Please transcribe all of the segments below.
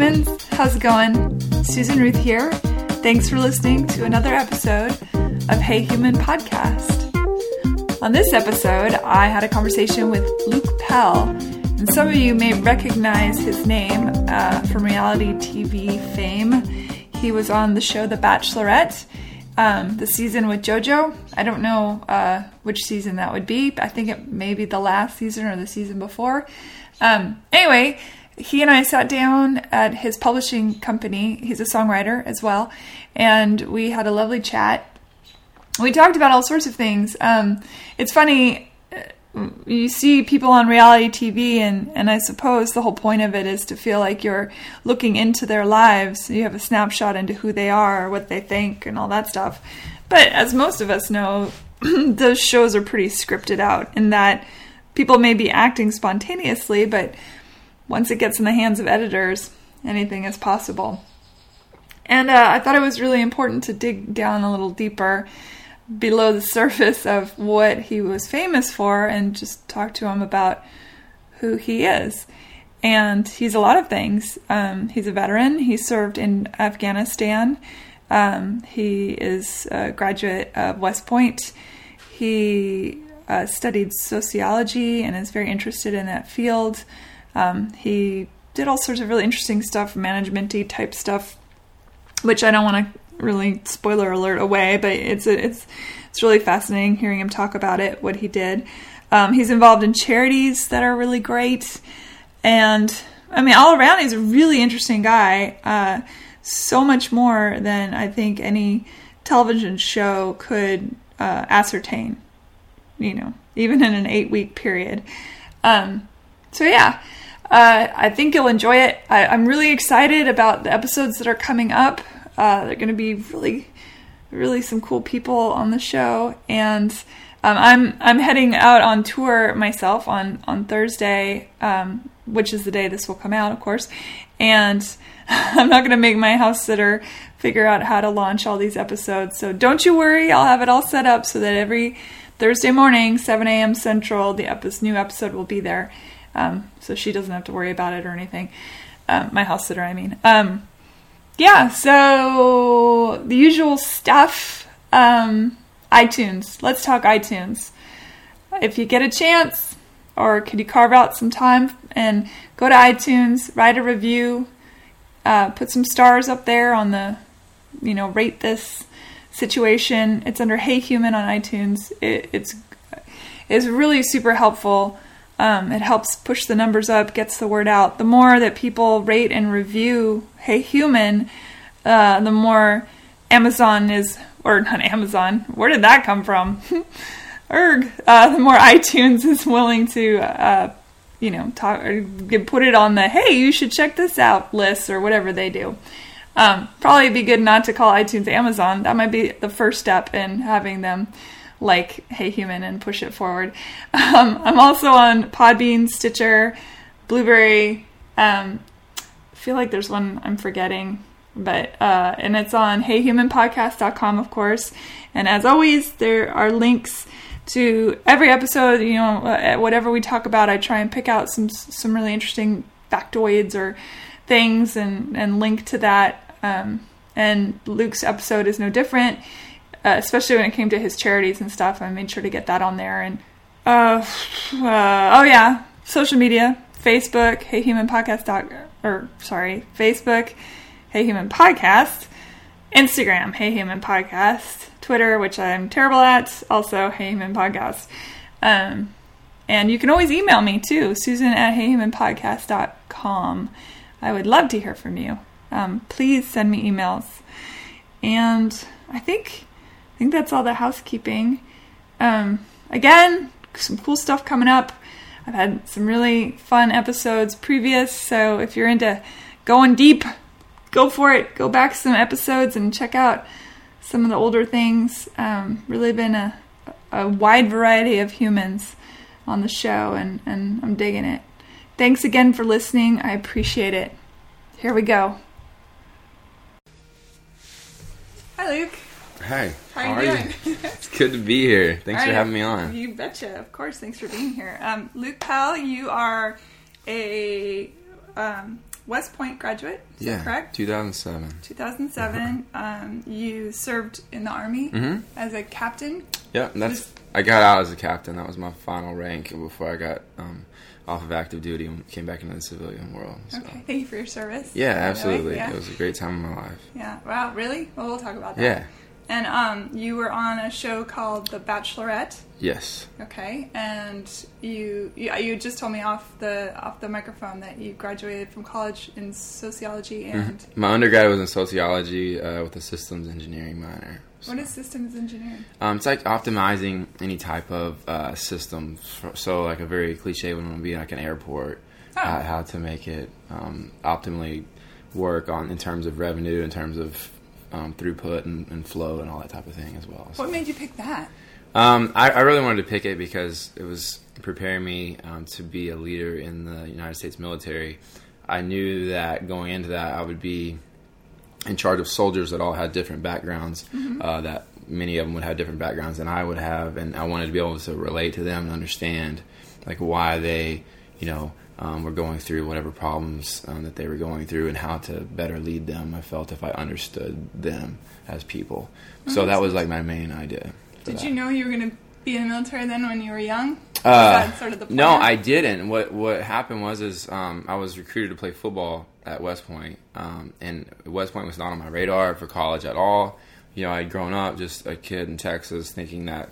how's it going? Susan Ruth here. Thanks for listening to another episode of Hey Human Podcast. On this episode, I had a conversation with Luke Pell, and some of you may recognize his name uh, from reality TV fame. He was on the show The Bachelorette, um, the season with JoJo. I don't know uh, which season that would be. I think it may be the last season or the season before. Um, anyway, he and I sat down at his publishing company. He's a songwriter as well, and we had a lovely chat. We talked about all sorts of things. Um, it's funny, uh, you see people on reality TV, and, and I suppose the whole point of it is to feel like you're looking into their lives. You have a snapshot into who they are, what they think, and all that stuff. But as most of us know, those shows are pretty scripted out in that people may be acting spontaneously, but once it gets in the hands of editors, anything is possible. And uh, I thought it was really important to dig down a little deeper below the surface of what he was famous for and just talk to him about who he is. And he's a lot of things. Um, he's a veteran, he served in Afghanistan. Um, he is a graduate of West Point. He uh, studied sociology and is very interested in that field. Um, he did all sorts of really interesting stuff, managementy type stuff, which I don't want to really spoiler alert away, but it's it's it's really fascinating hearing him talk about it, what he did. Um, he's involved in charities that are really great, and I mean, all around, he's a really interesting guy. Uh, so much more than I think any television show could uh, ascertain. You know, even in an eight week period. Um, so yeah, uh, I think you'll enjoy it. I, am really excited about the episodes that are coming up. Uh, they're going to be really, really some cool people on the show, and um, I'm I'm heading out on tour myself on on Thursday, um, which is the day this will come out, of course, and I'm not going to make my house sitter figure out how to launch all these episodes. So don't you worry, I'll have it all set up so that every Thursday morning, 7 a.m. Central, the new episode will be there. Um, so she doesn't have to worry about it or anything. Um, my house sitter, I mean. Um, yeah, so the usual stuff. Um, iTunes. Let's talk iTunes. If you get a chance, or could you carve out some time and go to iTunes, write a review, uh, put some stars up there on the, you know, rate this situation. It's under Hey Human on iTunes. It, it's it's really super helpful. Um, it helps push the numbers up, gets the word out. The more that people rate and review Hey Human, uh, the more Amazon is, or not Amazon. Where did that come from? Erg. Uh, the more iTunes is willing to, uh, you know, talk or put it on the Hey, you should check this out list or whatever they do. Um, probably be good not to call iTunes Amazon. That might be the first step in having them like Hey Human and push it forward. Um, I'm also on Podbean, Stitcher, Blubrry. Um, I feel like there's one I'm forgetting, but uh, and it's on HeyHumanPodcast.com, of course. And as always, there are links to every episode. You know, uh, whatever we talk about, I try and pick out some some really interesting factoids or things and and link to that. Um, and Luke's episode is no different, uh, especially when it came to his charities and stuff. I made sure to get that on there. And uh, uh, oh yeah, social media, Facebook, Hey Human Podcast dot or sorry, Facebook, Hey Human Podcast, Instagram, Hey Human Podcast, Twitter, which I'm terrible at, also Hey Human Podcast. Um, and you can always email me too, Susan at heyhumanpodcast.com. I would love to hear from you. Um, please send me emails. And I think think that's all the housekeeping. Um, again, some cool stuff coming up. I've had some really fun episodes previous, so if you're into going deep, go for it. Go back some episodes and check out some of the older things. Um, really been a, a wide variety of humans on the show, and, and I'm digging it. Thanks again for listening. I appreciate it. Here we go. Hi, Luke. Hi. How, How are you it's good to be here. Thanks for having me on. You betcha. Of course. Thanks for being here. Um, Luke Pell, you are a um, West Point graduate. Is yeah, that correct? 2007. 2007. Um, you served in the army Mhm. as a captain. Yeah, that's. I got out as a captain. That was my final rank before I got um, off of active duty and came back into the civilian world. So. Okay, thank you for your service. Yeah, absolutely. Yeah. It was a great time in my life. yeah. Wow, really? Well, we'll talk about that. Yeah. And um, you were on a show called The Bachelorette. Yes. Okay, and you, you you just told me off the off the microphone that you graduated from college in sociology and My undergrad was in sociology uh, with a systems engineering minor. what is systems engineering? Um, it's like optimizing any type of uh, system. So, like a very cliche one would be like an airport, Oh. uh, how to make it um, optimally work on in terms of revenue, in terms of um, throughput and, and flow and all that type of thing as well. So, What made you pick that? um, I, I really wanted to pick it because it was preparing me um, to be a leader in the United States military. I knew that going into that, I would be in charge of soldiers that all had different backgrounds. Uh, that many of them would have different backgrounds than I would have, and I wanted to be able to relate to them and understand like why they, you know. Um, were going through whatever problems um, that they were going through and how to better lead them. I felt if I understood them as people, so that was like my main idea. Did that. you know you were going to be in the military then when you were young? Uh, that sort of the plan? no, I didn't. What what happened was is um, I was recruited to play football at West Point, um, and West Point was not on my radar for college at all. You know, I'd grown up just a kid in Texas, thinking that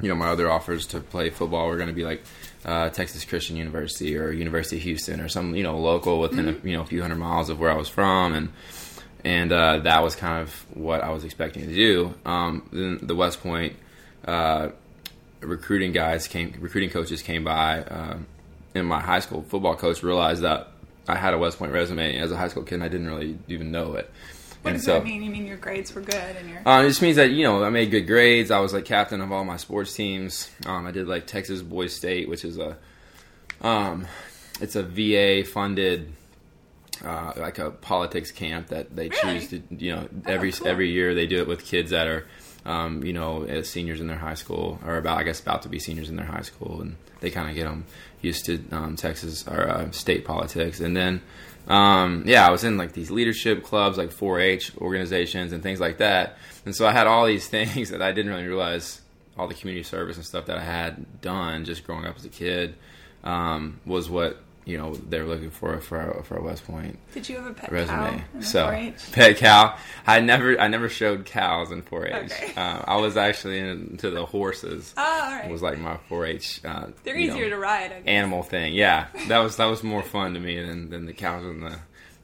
you know my other offers to play football were going to be like uh, Texas Christian University or University of Houston or some you know local within a, you know a few hundred miles of where I was from, and and uh, that was kind of what I was expecting to do. Um, then the West Point. Uh, recruiting guys came, recruiting coaches came by, um, and my high school football coach realized that I had a West Point resume as a high school kid, and I didn't really even know it. What and does so, that mean? You mean your grades were good and your um, it just means that you know I made good grades. I was like captain of all my sports teams. Um, I did like Texas Boys State, which is a, um, it's a VA funded. Uh, like a politics camp that they Really? choose to, you know, Oh, every cool. every year they do it with kids that are, um, you know, as seniors in their high school or about, I guess, about to be seniors in their high school, and they kind of get them used to um, Texas or uh, state politics. And then, um, yeah, I was in like these leadership clubs, like 4-H organizations and things like that. And so I had all these things that I didn't really realize all the community service and stuff that I had done just growing up as a kid um, was what you know they were looking for for a, for a West Point Did you have a pet cow resume. in So 4-H? pet cow. I never I never showed cows in 4-H. Okay. Uh, I was actually into the horses. Oh, right. Was like my 4-H. Uh, They're easier know, to ride. Animal thing. Yeah, that was that was more fun to me than, than the cows and the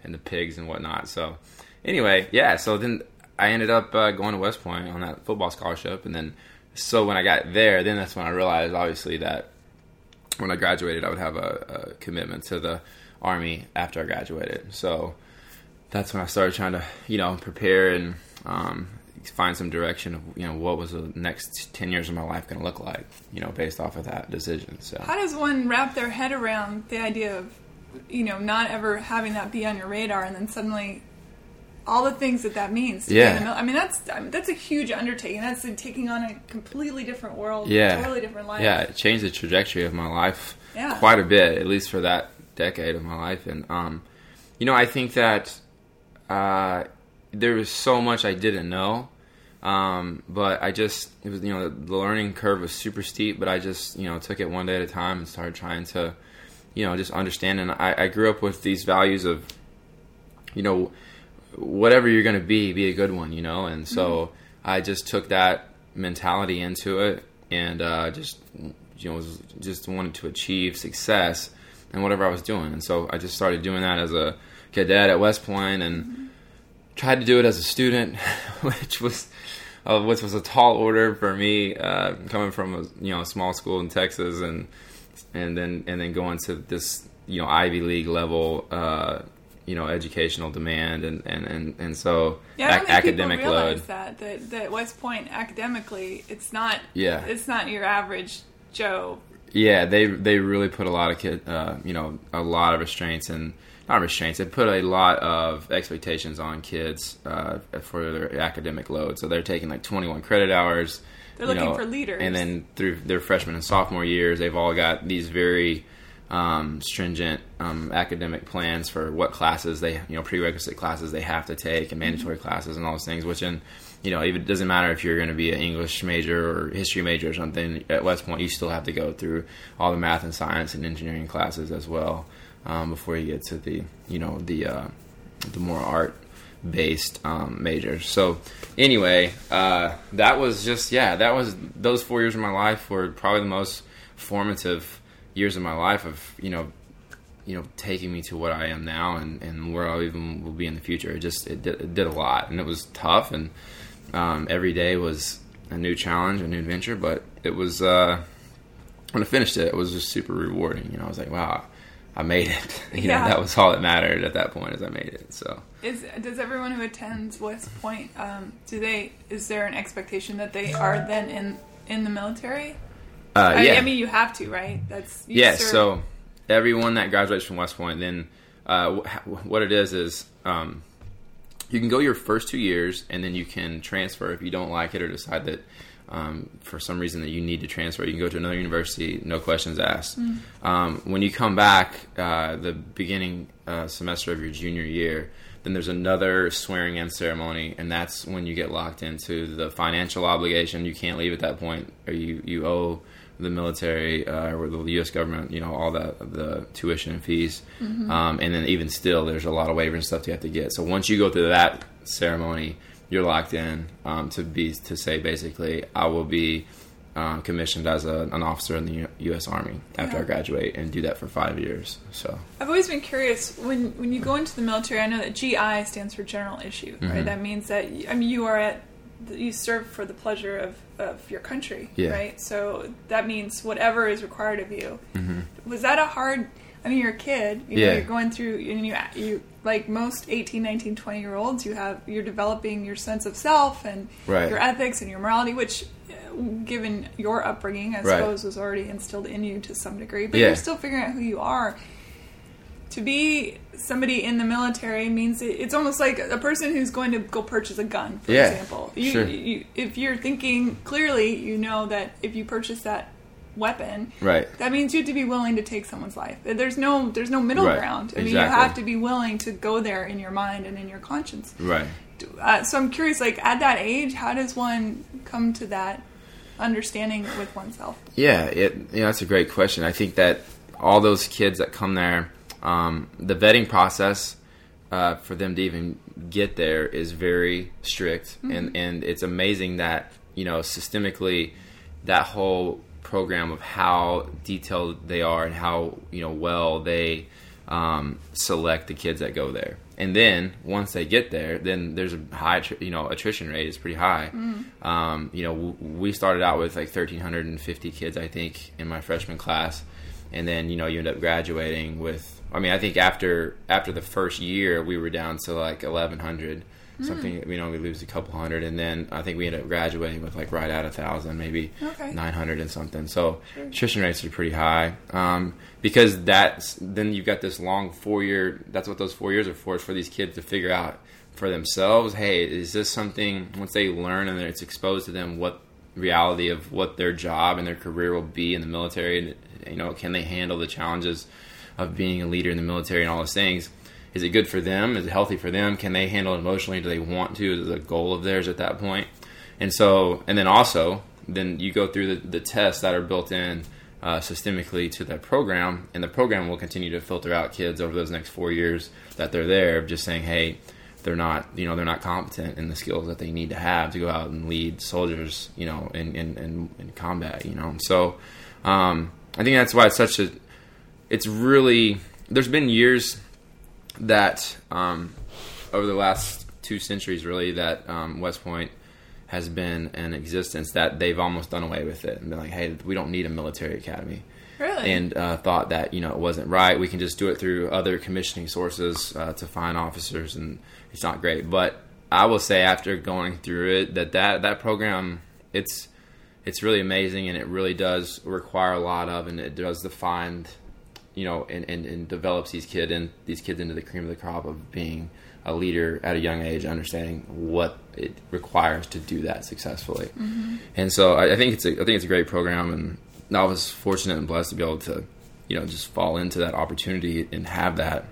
and the pigs and whatnot. So anyway, yeah. So then I ended up uh, going to West Point on that football scholarship, and then so when I got there, then that's when I realized obviously that when I graduated, I would have a, a commitment to the army after I graduated. So that's when I started trying to you know prepare and um, find some direction of you know what was the next 10 years of my life going to look like you know based off of that decision so How does one wrap their head around the idea of, you know, not ever having that be on your radar, and then suddenly all the things that that means? To be Yeah. in the I mean, that's I mean, that's a huge undertaking. That's like taking on a completely different world. yeah, totally different life. Yeah, it changed the trajectory of my life Yeah. quite a bit, at least for that decade of my life. And um, you know, I think that uh, there was so much I didn't know. Um, but I just it was you know the, the learning curve was super steep, but I just you know took it one day at a time and started trying to you know just understand. And I, I grew up with these values of you know whatever you're going to be, be a good one, you know. And so I just took that mentality into it, and uh, just you know just wanted to achieve success in whatever I was doing. And so I just started doing that as a cadet at West Point, and tried to do it as a student, which was. Uh, which was a tall order for me, uh, coming from a you know a small school in Texas, and and then and then going to this you know Ivy League level uh, you know educational demand and and and, and so Yeah, ac- academic load. that, that that West Point academically, it's not. Yeah. it's not your average Joe. Yeah, they they really put a lot of kid, uh, you know, a lot of restraints and not restraints. They put a lot of expectations on kids uh, for their academic load. So they're taking like 21 credit hours. They're looking know, for leaders. and then through their freshman and sophomore years, they've all got these very um, stringent um, academic plans for what classes they, you know, prerequisite classes they have to take and mandatory classes and all those things. Which in, you know, even it doesn't matter if you're going to be an English major or history major or something at West Point, you still have to go through all the math and science and engineering classes as well um, before you get to the, you know, the uh, the more art based um, majors. So anyway, uh, that was just yeah, that was those four years of my life were probably the most formative years of my life of you know you know taking me to what I am now and, and where I even will be in the future. It just it did, it did a lot and it was tough and um, every day was a new challenge, a new adventure. But it was uh, when I finished it, it was just super rewarding. You know, I was like, wow. I made it. You Yeah. know, that was all that mattered at that point. Is I made it. So Is does everyone who attends West Point um, do they is there an expectation that they are then in in the military? Uh, I, yeah, I mean, you have to, right? That's you yeah. serve- So everyone that graduates from West Point, then uh, wh- what it is is um, you can go your first two years, and then you can transfer if you don't like it or decide that um, for some reason that you need to transfer. You can go to another university, no questions asked. Um, when you come back, uh, the beginning uh, semester of your junior year, then there's another swearing in ceremony, and that's when you get locked into the financial obligation. You can't leave at that point, or you you owe the military uh, or the U.S. government, you know, all the the tuition and fees, um, and then even still, there's a lot of waivers and stuff you have to get. So once you go through that ceremony, you're locked in um, to be to say basically, I will be um, commissioned as a, an officer in the U- U.S. Army after Yeah. I graduate and do that for five years. So I've always been curious when when you go into the military. I know that GI stands for General Issue, Mm-hmm. right? That means that I mean you are at you serve for the pleasure of, of your country, Yeah. right? So that means whatever is required of you. Mm-hmm. Was that a hard? I mean, you're a kid. You know, Yeah. you're going through, and you you like most 18, 19, 20 year olds. You have you're developing your sense of self and Right. your ethics and your morality, which. uh, Given your upbringing, I Right. suppose, was already instilled in you to some degree, but Yeah. you're still figuring out who you are to be somebody in the military means it, it's almost like a person who's going to go purchase a gun, for Yeah, example. You, sure. you, if you're thinking clearly, you know that if you purchase that weapon, right, that means you have to be willing to take someone's life. There's no there's no middle Right, ground. I mean, you have to be willing to go there in your mind and in your conscience. right. Uh, so I'm curious, like at that age, how does one come to that understanding with oneself? Yeah, it, you know, that's a great question. I think that all those kids that come there, um, the vetting process uh, for them to even get there is very strict, and and it's amazing that you know systemically that whole program of how detailed they are and how you know well they um, select the kids that go there. And then once they get there, then there's a high, you know, attrition rate is pretty high. Um, you know, w- we started out with like 1,350 kids, I think, in my freshman class, and then you know you end up graduating with. I mean, I think after after the first year, we were down to like 1,100 something. You know, we lose a couple hundred, and then I think we ended up graduating with like right at a thousand, maybe Okay. 900 and something. So attrition rates are pretty high um, because that's then you've got this long four year. That's what those four years are for. Is for these kids to figure out for themselves. Hey, is this something once they learn and it's exposed to them what reality of what their job and their career will be in the military and you know can they handle the challenges of being a leader in the military and all those things is it good for them? Is it healthy for them? Can they handle it emotionally? Do they want to? Is it a goal of theirs at that point? point and so and then also then you go through the, the tests that are built in uh, systemically to that program and the program will continue to filter out kids over those next four years that they're there just saying hey they're not you know they're not competent in the skills that they need to have to go out and lead soldiers you know in in, in, in combat you know? So um, I think that's why it's such a it's really there's been years that um, over the last two centuries really that um, West Point has been in existence that they've almost done away with it and been like hey we don't need a military academy Really? and uh, thought that you know it wasn't right. We can just do it through other commissioning sources uh, to find officers, and it's not great. But I will say, after going through it, that that that program it's it's really amazing, and it really does require a lot of, and it does define, you know, and, and, and develops these kid and these kids into the cream of the crop of being a leader at a young age, understanding what it requires to do that successfully. And so I, I think it's a I think it's a great program, and I was fortunate and blessed to be able to you know just fall into that opportunity and have that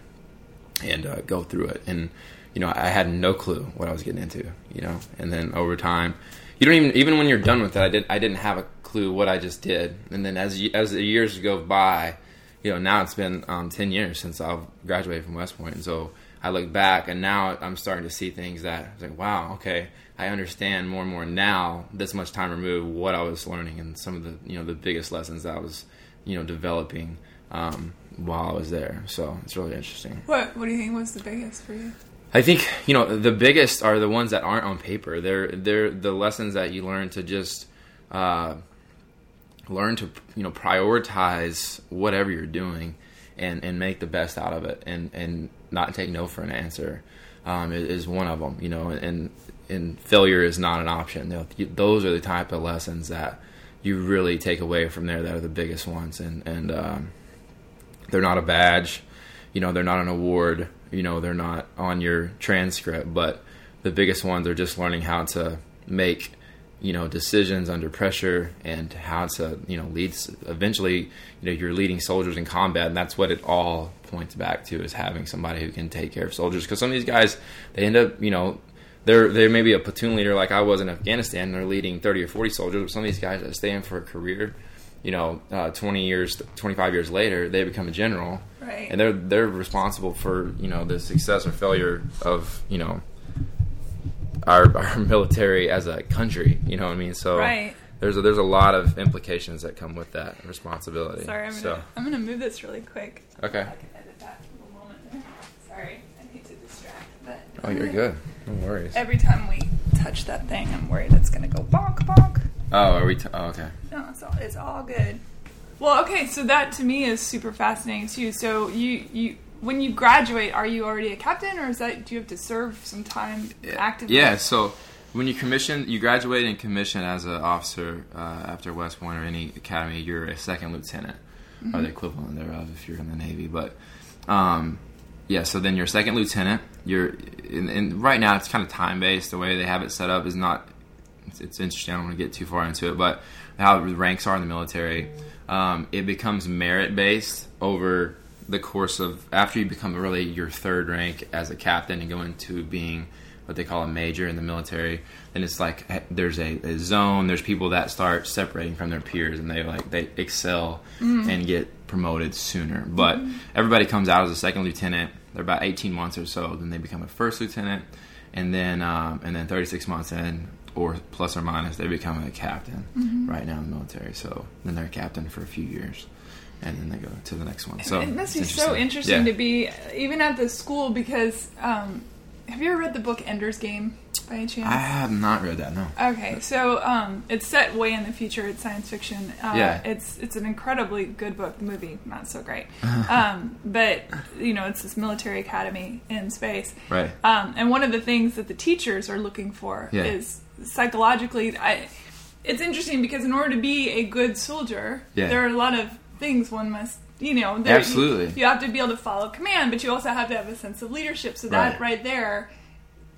and uh, go through it. And you know, I had no clue what I was getting into. You know, and then over time, you don't even even when you're done with it, I did I didn't have a clue what I just did. And then as as the years go by, you know, now it's been um, ten years since I've graduated from West Point, and so I look back and now I'm starting to see things that I was like, wow, okay, I understand more and more now. This much time removed, what I was learning and some of the you know the biggest lessons that I was you know developing um, while I was there. So it's really interesting. What What do you think was the biggest for you? I think you know the biggest are the ones that aren't on paper. They're they're the lessons that you learn to just uh, learn to you know prioritize whatever you're doing and and make the best out of it and and not take no for an answer um, is one of them. You know, and and failure is not an option. You know, those are the type of lessons that you really take away from there that are the biggest ones and and um, they're not a badge you know they're not an award you know they're not on your transcript but the biggest ones are just learning how to make you know decisions under pressure and how to you know leads eventually you know you're leading soldiers in combat and that's what it all points back to is having somebody who can take care of soldiers because some of these guys they end up you know they're they may be a platoon leader like I was in Afghanistan and they're leading 30 or 40 soldiers but some of these guys that stay in for a career you know, uh, 20 years, 25 years later, they become a general, right? And they're they're responsible for you know the success or failure of you know our our military as a country. You know what I mean? So right. There's a, there's a lot of implications that come with that responsibility. Sorry, I'm so. gonna I'm gonna move this really quick. Okay. I can edit that moment there. Sorry, I hate to distract, but oh, you're good. No worries. Every time we touch that thing, I'm worried it's gonna go bonk bonk. Oh, are we? T- oh, okay. No, it's all it's all good. Well, okay, so that to me is super fascinating too. So you you when you graduate, are you already a captain, or is that do you have to serve some time actively? Yeah. So when you commission, you graduate and commission as an officer uh, after West Point or any academy, you're a second lieutenant mm-hmm. or the equivalent thereof if you're in the Navy. But um, yeah, so then you're a second lieutenant. You're and right now it's kind of time based. The way they have it set up is not it's, it's interesting. I don't want to get too far into it, but how the ranks are in the military, um, it becomes merit based over the course of after you become really your third rank as a captain and go into being what they call a major in the military then it's like there's a, a zone there's people that start separating from their peers and they like they excel mm-hmm. and get promoted sooner but mm-hmm. everybody comes out as a second lieutenant they're about 18 months or so then they become a first lieutenant and then um, and then 36 months in or plus or minus, they become a captain mm-hmm. right now in the military. So then they're a captain for a few years, and then they go to the next one. So it must be so interesting yeah. to be even at the school because um, have you ever read the book Ender's Game? by any chance? I have not read that. No. Okay, so um, it's set way in the future. It's science fiction. Uh, yeah. It's it's an incredibly good book. The movie not so great. um, but you know, it's this military academy in space. Right. Um, and one of the things that the teachers are looking for yeah. is psychologically. I, it's interesting because in order to be a good soldier, yeah. there are a lot of things one must you know, absolutely. You, you, have to be able to follow command, but you also have to have a sense of leadership. So that right, right there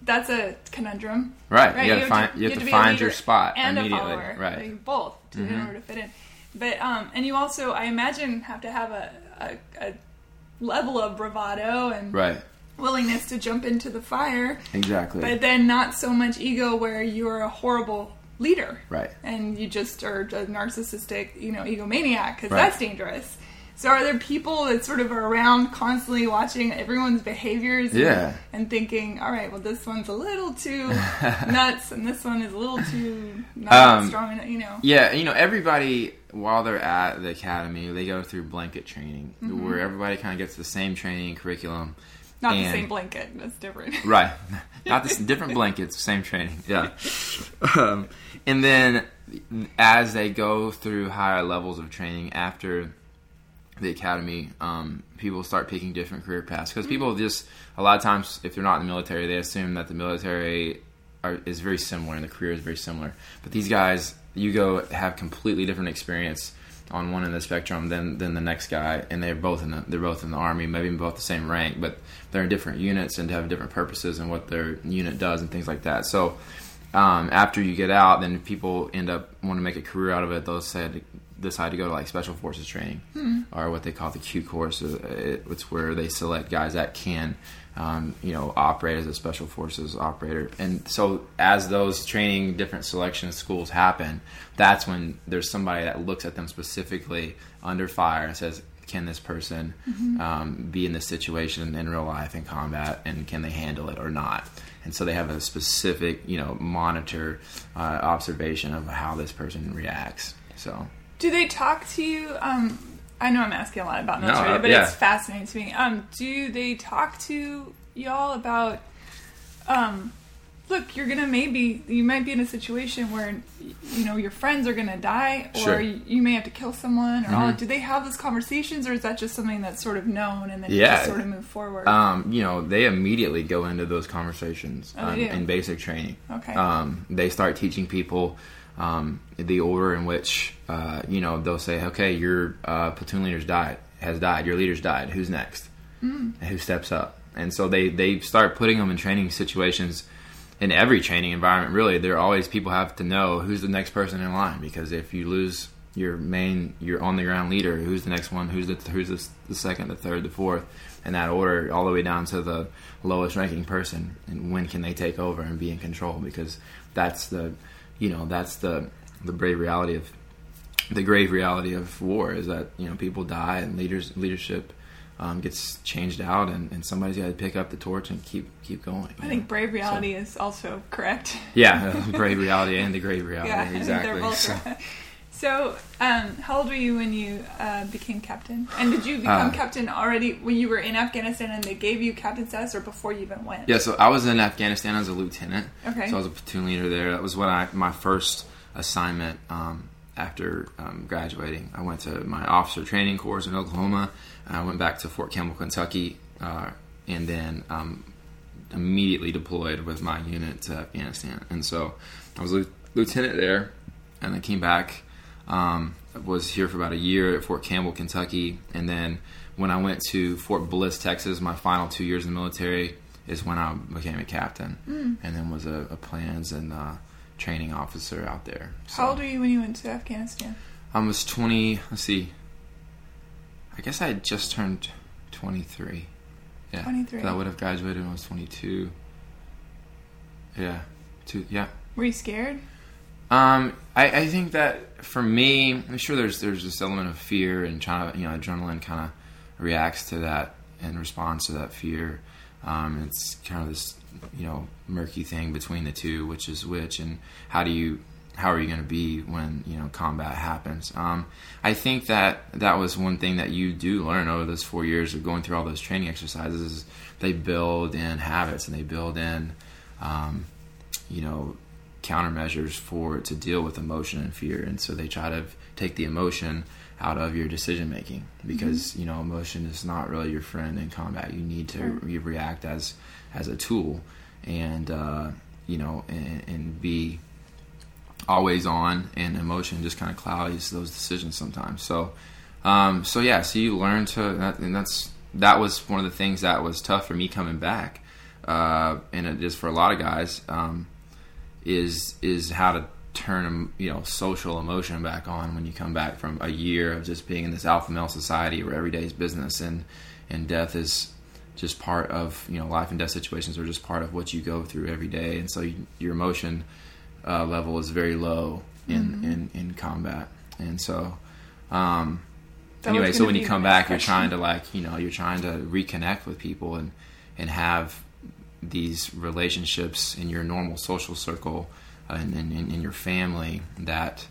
that's a conundrum. Right. right? You, have, find, to, you have, to, find your spot and immediately. A follower, right. Like both to, mm-hmm. in order to fit in. But um, and you also, I imagine, have to have a, a, a level of bravado and right. willingness to jump into the fire. Exactly. But then not so much ego where you're a horrible leader. Right. And you just are a narcissistic, you know, egomaniac because right. that's dangerous. So are there people that sort of are around constantly watching everyone's behaviors and, yeah. and thinking, all right, well, this one's a little too nuts and this one is a little too not um, strong enough, you know? Yeah, you know, everybody, while they're at the academy, they go through blanket training mm-hmm. where everybody kind of gets the same training curriculum. Not and, the same blanket. That's different. right. Not the different blankets, same training. Yeah. Um, and then as they go through higher levels of training after the academy, um, people start picking different career paths because people just a lot of times, if they're not in the military, they assume that the military are, is very similar and the career is very similar. But these guys, you go have completely different experience on one end of the spectrum than than the next guy, and they're both in the they're both in the army, maybe both the same rank, but they're in different units and have different purposes and what their unit does and things like that. So. Um, after you get out, then people end up want to make a career out of it. They'll say decide to go to like special forces training or what they call the Q course. Uh, It's where they select guys that can, um, you know, operate as a special forces operator. And so as those training different selection schools happen, that's when there's somebody that looks at them specifically under fire and says, can this person um, be in this situation in real life in combat and can they handle it or not? And so they have a specific, you know, monitor uh, observation of how this person reacts. So Do they talk to you? Um, I know I'm asking a lot about No, military, uh, but yeah. it's fascinating to me. Um, do they talk to y'all about? Um, look, you're gonna maybe you might be in a situation where you know your friends are gonna die, or Sure. you, you may have to kill someone, or all. Mhm. Do they have those conversations, or is that just something that's sort of known and then you Yeah. just sort of move forward? um, you know, they immediately go into those conversations Oh, um, in basic training. Okay. Um, they start teaching people um, the order in which, uh, you know, they'll say, okay, your uh, platoon leader's died, has died, your leader's died. Who's next? Mm. Who steps up? And so they, they start putting them in training situations in every training environment. Really, there are always people have to know who's the next person in line because if you lose your main, your on the ground leader, who's the next one? Who's the who's the, the second, the third, the fourth, in that order, all the way down to the lowest ranking person, and when can they take over and be in control? Because that's the, you know, that's the the brave reality of the grave reality of war is that you know people die and leaders leadership um, gets changed out and, and somebody's got to pick up the torch and keep keep going. I think brave reality is also correct. Yeah, brave reality and the grave reality. yeah, I think exactly. they're both So- right. So, um, how old were you when you uh, became captain? And did you become Uh, captain already when you were in Afghanistan and they gave you captain status, or before you even went? Yeah, so I was in Afghanistan as a lieutenant. Okay. So I was a platoon leader there. That was when I my first assignment um, after um, graduating. I went to my officer training course in Oklahoma. I went back to Fort Campbell, Kentucky, uh, and then um, immediately deployed with my unit to Afghanistan. And so I was lieu- lieutenant there, and I came back. Um, was here for about a year at Fort Campbell, Kentucky, and then when I went to Fort Bliss, Texas, my final two years in the military is when I became a captain, and then was a, a plans and uh, training officer out there. So How old were you when you went to Afghanistan? I was twenty. Let's see. I guess I had just turned twenty-three. Yeah, 23. 'Cause I would have graduated when I was twenty-two. Yeah, two. Yeah. Were you scared? Um, I, I think that for me, I'm sure there's there's this element of fear and trying you know adrenaline kind of reacts to that and responds to that fear. Um, it's kind of this you know murky thing between the two, which is which, and how do you how are you going to be when you know combat happens? Um, I think that that was one thing that you do learn over those four years of going through all those training exercises. Is they build in habits and they build in um, you know countermeasures for to deal with emotion and fear. And so they try to take the emotion out of your decision making because you know emotion is not really your friend in combat. You need to Sure. re- react as as a tool and uh, you know and, and be always on and emotion just kind of clouds those decisions sometimes. So um, so yeah so you learn to that, and that's that was one of the things that was tough for me coming back uh, and it is for a lot of guys um, is is how to turn you know social emotion back on when you come back from a year of just being in this alpha male society where every day is business and and death is just part of you know life and death situations are just part of what you go through every day. And so you, your emotion uh, level is very low in, in in combat. And so um That anyway so when you come back you're trying to like you know you're trying to reconnect with people and and have these relationships in your normal social circle uh, and in, in, in your family that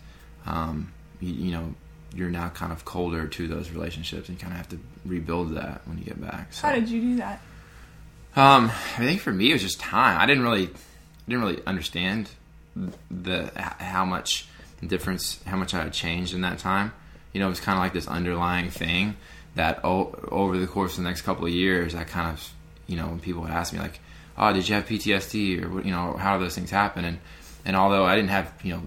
um, you, you know you're now kind of colder to those relationships and you kind of have to rebuild that when you get back. So, How did you do that? um, I think for me it was just time. I didn't really didn't really understand the how much difference how much I had changed in that time. You know, it was kind of like this underlying thing that o- over the course of the next couple of years, I kind of you know when people would ask me like, "Oh, did you have PTSD or you know how do those things happen?" and and although I didn't have you know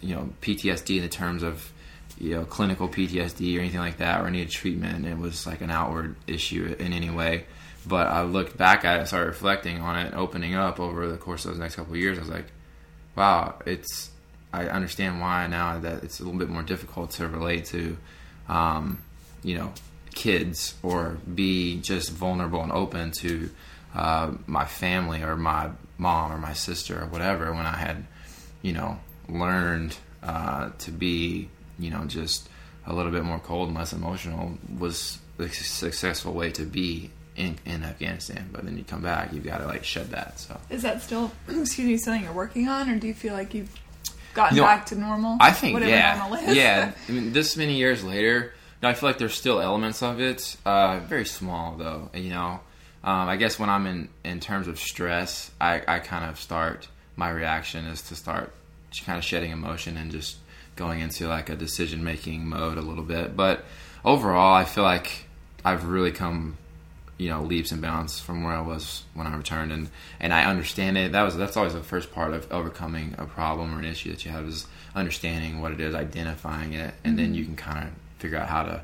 you know PTSD in the terms of you know clinical PTSD or anything like that or needed treatment, it was like an outward issue in any way. But I looked back at it, started reflecting on it, opening up over the course of those next couple of years. I was like, wow, it's I understand why now that it's a little bit more difficult to relate to, um, you know, kids or be just vulnerable and open to uh, my family or my mom or my sister or whatever when I had, you know, learned uh, to be, you know, just a little bit more cold and less emotional was the successful way to be in, in Afghanistan. But then you come back, you've got to like shed that. So Is that still, excuse me, something you're working on, or do you feel like you've gotten You know, back to normal? I think Whatever yeah, normal is. yeah. I mean, this many years later, I feel like there's still elements of it. Uh, very small though. You know, um, I guess when I'm in in terms of stress, I, I kind of start. My reaction is to start kind of shedding emotion and just going into like a decision making mode a little bit. But overall, I feel like I've really come you know leaps and bounds from where I was when I returned, and and I understand it. That was that's always the first part of overcoming a problem or an issue that you have is understanding what it is, identifying it, and then you can kind of figure out how to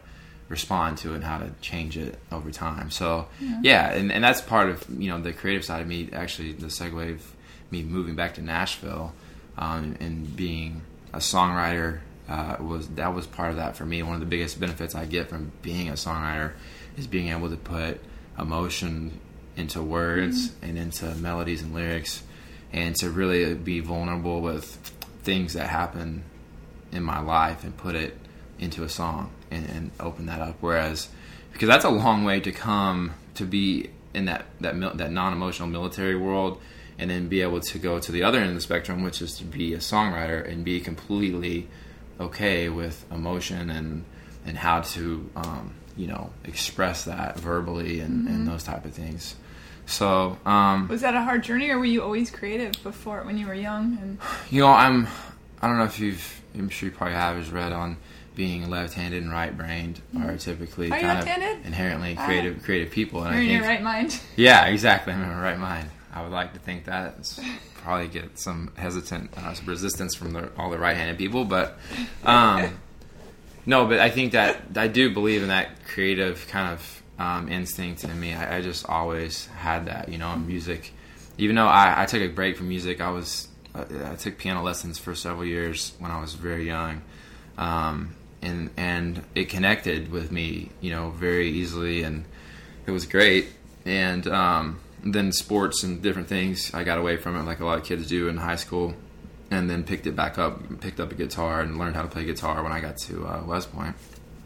respond to it and how to change it over time. So yeah, and, and that's part of you know the creative side of me. Actually, the segue of me moving back to Nashville um, and being a songwriter uh, was that was part of that for me. One of the biggest benefits I get from being a songwriter is being able to put emotion into words and into melodies and lyrics, and to really be vulnerable with things that happen in my life and put it into a song and, and open that up. Whereas, because that's a long way to come to be in that that mil- that non emotional military world, and then be able to go to the other end of the spectrum, which is to be a songwriter and be completely okay with emotion and and how to um, you know express that verbally and, and those type of things. So um, Was that a hard journey, or were you always creative before when you were young? And you know, I'm. I don't know if you've. I'm sure you probably have. Is read on being left-handed and right-brained are typically Mm-hmm. Are kind of inherently creative, creative people. And you're I in your right mind. yeah, exactly. I'm in my right mind. I would like to think that. It's probably get some hesitant uh, resistance from the, all the right-handed people, but um, no. But I think that I do believe in that creative kind of um, instinct in me. I, I just always had that, you know, in music. Even though I, I took a break from music, I was uh, I took piano lessons for several years when I was very young. Um, and and it connected with me, you know, very easily, and it was great. And um, then sports and different things, I got away from it, like a lot of kids do in high school, and then picked it back up, picked up a guitar, and learned how to play guitar when I got to uh, West Point.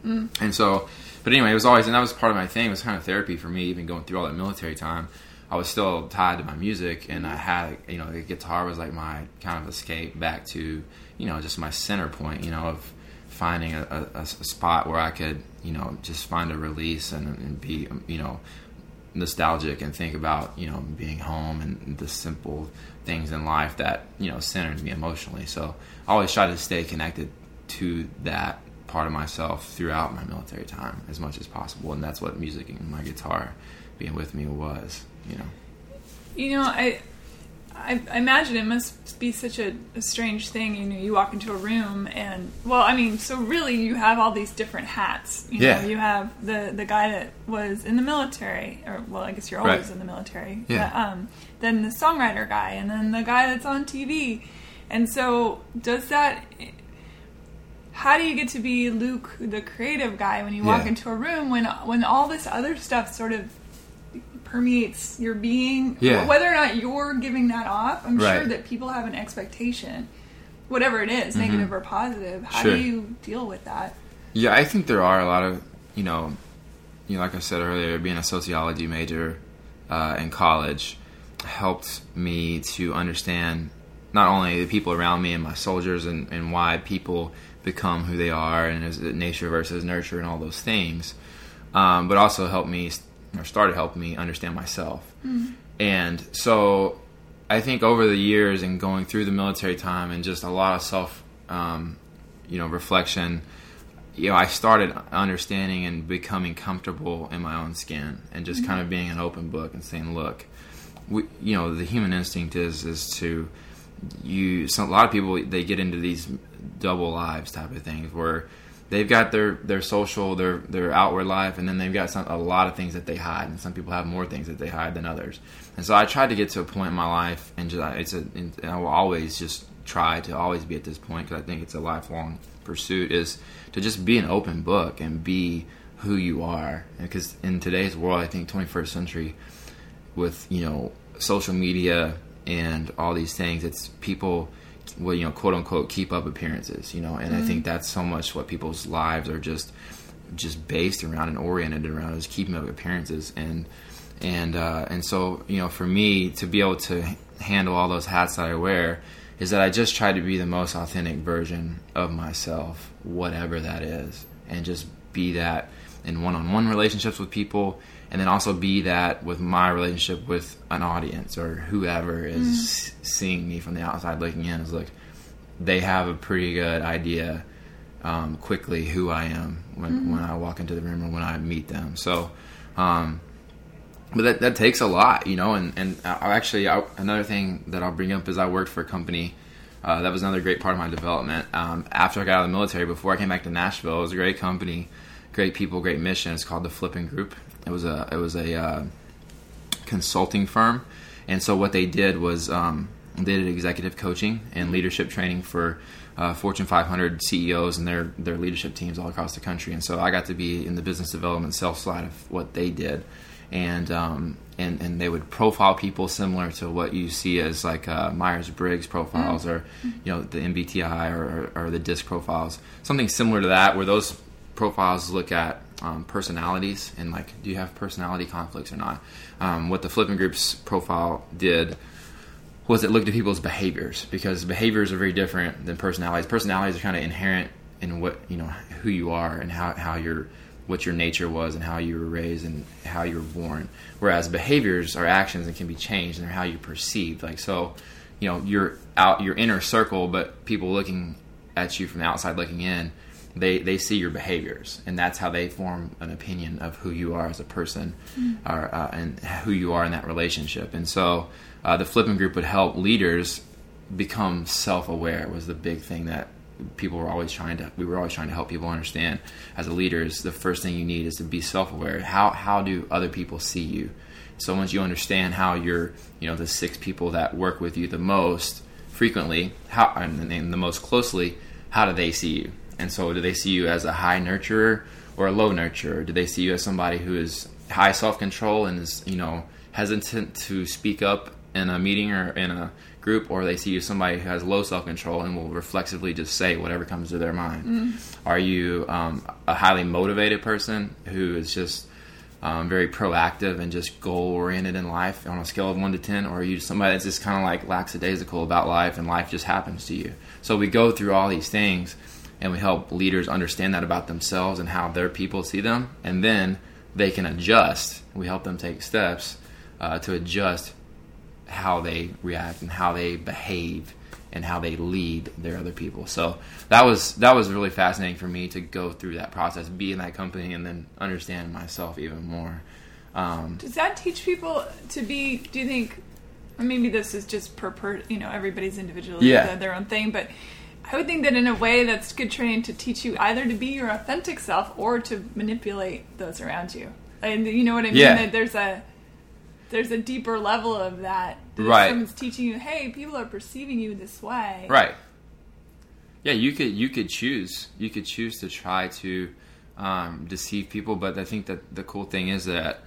And so, but anyway, it was always, and that was part of my thing. It was kind of therapy for me, even going through all that military time. I was still tied to my music, and I had, you know, the guitar was like my kind of escape back to, you know, just my center point, you know, of finding a, a, a spot where I could, you know, just find a release and, and be, you know, nostalgic and think about, you know, being home and the simple things in life that, you know, centered me emotionally. So I always try to stay connected to that part of myself throughout my military time as much as possible. And that's what music and my guitar being with me was, you know. You know, I, I, I imagine it must be such a, a strange thing. You know, you walk into a room and, well, I mean, so really you have all these different hats. You Yeah. know, you have the the guy that was in the military, or well, I guess you're always Right. in the military. Yeah. But, um, then the songwriter guy, and then the guy that's on TV. And so, does that? How do you get to be Luke, the creative guy, when you walk Yeah. into a room when when all this other stuff sort of permeates your being. Yeah. Whether or not you're giving that off, I'm sure that people have an expectation, whatever it is, negative or positive. How Mm-hmm. Sure. do you deal with that? Yeah, I think there are a lot of, you know, you know, like I said earlier, being a sociology major uh, in college helped me to understand not only the people around me and my soldiers and, and why people become who they are and is it nature versus nurture and all those things, um, but also helped me or started helping me understand myself. And so I think over the years and going through the military time and just a lot of self, um, you know, reflection, you know, I started understanding and becoming comfortable in my own skin and just kind of being an open book and saying, look, we, you know, the human instinct is is to you. So a lot of people they get into these double lives type of things where they've got their their social, their their outward life, and then they've got some, a lot of things that they hide, and some people have more things that they hide than others. And so I tried to get to a point in my life, and just it's a, and I will always just try to always be at this point because I think it's a lifelong pursuit is to just be an open book and be who you are. Because in today's world, I think 21st century, with you know social media and all these things, it's people will you know quote unquote keep up appearances. You know, and mm-hmm. I think that's so much what people's lives are just just based around and oriented around is keeping up appearances and and uh, and so you know for me to be able to handle all those hats that I wear is that I just try to be the most authentic version of myself, whatever that is, and just be that in one-on-one relationships with people, and then also be that with my relationship with an audience or whoever is mm. seeing me from the outside looking in. Is like they have a pretty good idea um, quickly who I am when mm. when I walk into the room or when I meet them. So. Um, but that, that takes a lot, you know. And and I actually I, another thing that I'll bring up is I worked for a company. Uh, that was another great part of my development. Um, after I got out of the military, before I came back to Nashville, it was a great company, great people, great mission. It's called the Flippen Group. It was a it was a uh, consulting firm, and so what they did was um, they did executive coaching and leadership training for uh, Fortune 500 CEOs and their their leadership teams all across the country. And so I got to be in the business development sales side of what they did and um, and and they would profile people similar to what you see as like uh, Myers Briggs profiles mm-hmm. or you know the MBTI or, or, or, the DISC profiles, something similar to that, where those profiles look at um, personalities and like do you have personality conflicts or not. Um, what the Flippen Group's profile did was it looked at people's behaviors because behaviors are very different than personalities. Personalities are kind of inherent in what you know who you are and how how you're what your nature was and how you were raised and how you were born. Whereas behaviors are actions and can be changed and how you perceive. Like so, you know, you're out your inner circle, but people looking at you from the outside looking in, they they see your behaviors, and that's how they form an opinion of who you are as a person, mm-hmm. or, uh, and who you are in that relationship. And so, uh, the flippen group would help leaders become self aware. Was the big thing that people were always trying to we were always trying to help people understand as a leader is the first thing you need is to be self-aware how how do other people see you so once you understand how you're you know the six people that work with you the most frequently how and the most closely how do they see you and so do they see you as a high nurturer or a low nurturer do they see you as somebody who is high self-control and is you know hesitant to speak up in a meeting or in a group, or they see you as somebody who has low self control and will reflexively just say whatever comes to their mind? Mm. Are you um, a highly motivated person who is just um, very proactive and just goal oriented in life on a scale of one to ten, or are you somebody that's just kind of like lackadaisical about life and life just happens to you? So we go through all these things and we help leaders understand that about themselves and how their people see them, and then they can adjust. We help them take steps uh, to adjust how they react and how they behave and how they lead their other people. So that was that was really fascinating for me to go through that process, be in that company, and then understand myself even more. Um, Does that teach people to be? Do you think? Maybe this is just per, per you know everybody's individual, yeah. their own thing, but I would think that in a way that's good training to teach you either to be your authentic self or to manipulate those around you. And you know what I mean? Yeah. That there's a there's a deeper level of that. Right. Someone's teaching you, hey, people are perceiving you this way. Right. Yeah, you could you could choose you could choose to try to um, deceive people, but I think that the cool thing is that.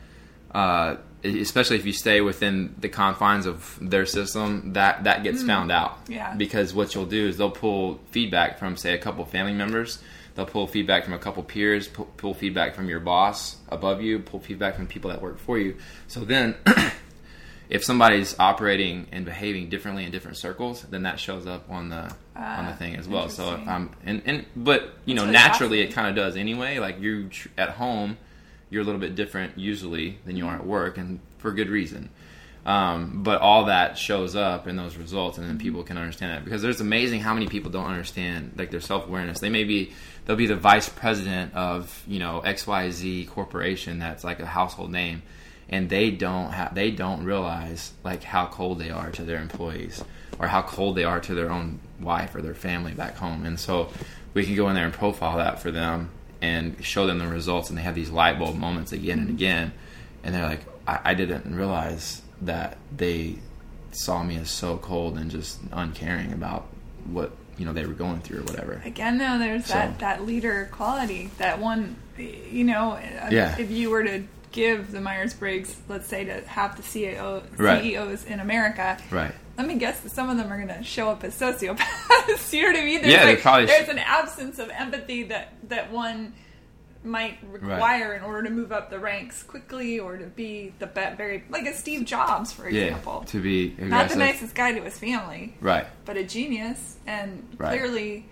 Uh, especially if you stay within the confines of their system, that that gets mm. found out. Yeah. Because what you'll do is they'll pull feedback from, say, a couple family members, They'll pull feedback from a couple peers, pull, pull feedback from your boss above you, pull feedback from people that work for you. So then, if somebody's operating and behaving differently in different circles, then that shows up on the uh, on the thing as well. So if I'm and, and but you know naturally it kind of does anyway. Like you at home, you're a little bit different usually than you are at work, and for good reason. Um, but all that shows up in those results, and then people can understand that because there's amazing how many people don't understand like their self awareness. They may be they'll be the vice president of you know X Y Z corporation that's like a household name, and they don't have they don't realize like how cold they are to their employees or how cold they are to their own wife or their family back home, and so we can go in there and profile that for them and show them the results, and they have these light bulb moments again and mm-hmm. again, and they're like, I, I didn't realize that they saw me as so cold and just uncaring about what you know they were going through or whatever. Again, though, there's So- that that leader quality. That one, you know, Yeah. if you were to give the Myers Briggs, let's say, to half the CEO, Right. CEOs in America, Right. Let me guess that some of them are going to show up as sociopaths. you know what I mean? There's Yeah, they like, probably there's an absence of empathy that that one might require in order to move up the ranks quickly or to be the be- very like a Steve Jobs, for Yeah. example. To be Not the nicest guy to his family, Right. but a genius and Right. clearly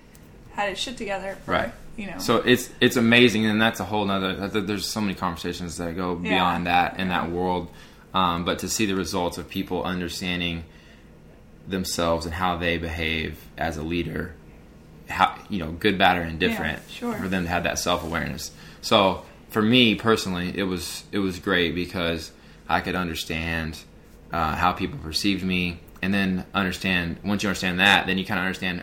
had his shit together. For, Right. You know. So it's it's amazing, and that's a whole nother. There's so many conversations that go Yeah. beyond that in that world, um, but to see the results of people understanding themselves and how they behave as a leader, how you know, good, bad, or indifferent, Yeah, sure. for them to have that self awareness. So for me personally, it was it was great because I could understand uh, how people perceived me, and then understand once you understand that, then you kind of understand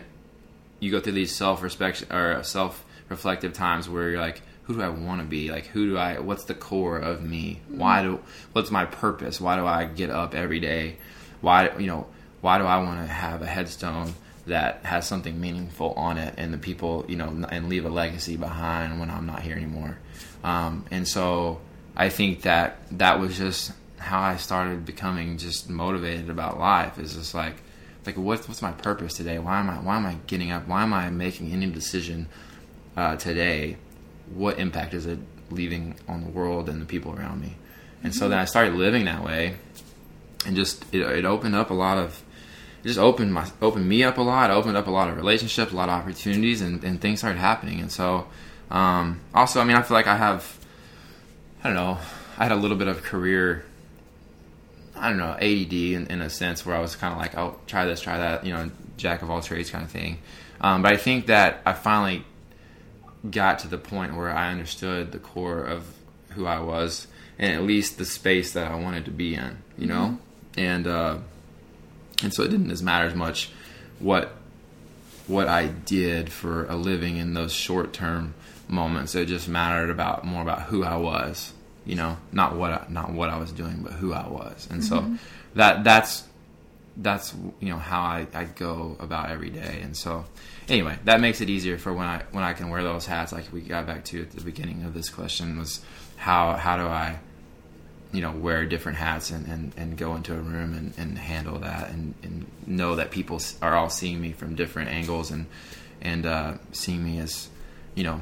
you go through these self respect or self reflective times where you're like, who do I want to be? Like, who do I? What's the core of me? Why do? What's my purpose? Why do I get up every day? Why you know? Why do I want to have a headstone that has something meaningful on it, and the people you know, and leave a legacy behind when I'm not here anymore? Um, and so I think that that was just how I started becoming just motivated about life. Is just like like what's what's my purpose today? Why am I why am I getting up? Why am I making any decision uh, today? What impact is it leaving on the world and the people around me? And so then I started living that way, and just it, it opened up a lot of it just opened my opened me up a lot. Opened up a lot of relationships, a lot of opportunities, and, and things started happening. And so um, also, I mean, I feel like I have I don't know. I had a little bit of career I don't know, ADD in, in a sense where I was kind of like, oh, try this, try that, you know, jack of all trades kind of thing. Um, but I think that I finally got to the point where I understood the core of who I was and at least the space that I wanted to be in, you know? And, uh, and so it didn't as matter as much what, what I did for a living in those short term moments. It just mattered about more about who I was you know not what I, not what I was doing but who I was. And so mm-hmm. that that's that's you know how I, I go about every day. And so anyway that makes it easier for when I when I can wear those hats. Like we got back to at the beginning of this question was how how do I you know wear different hats and, and, and go into a room and, and handle that and, and know that people are all seeing me from different angles and and uh, seeing me as you know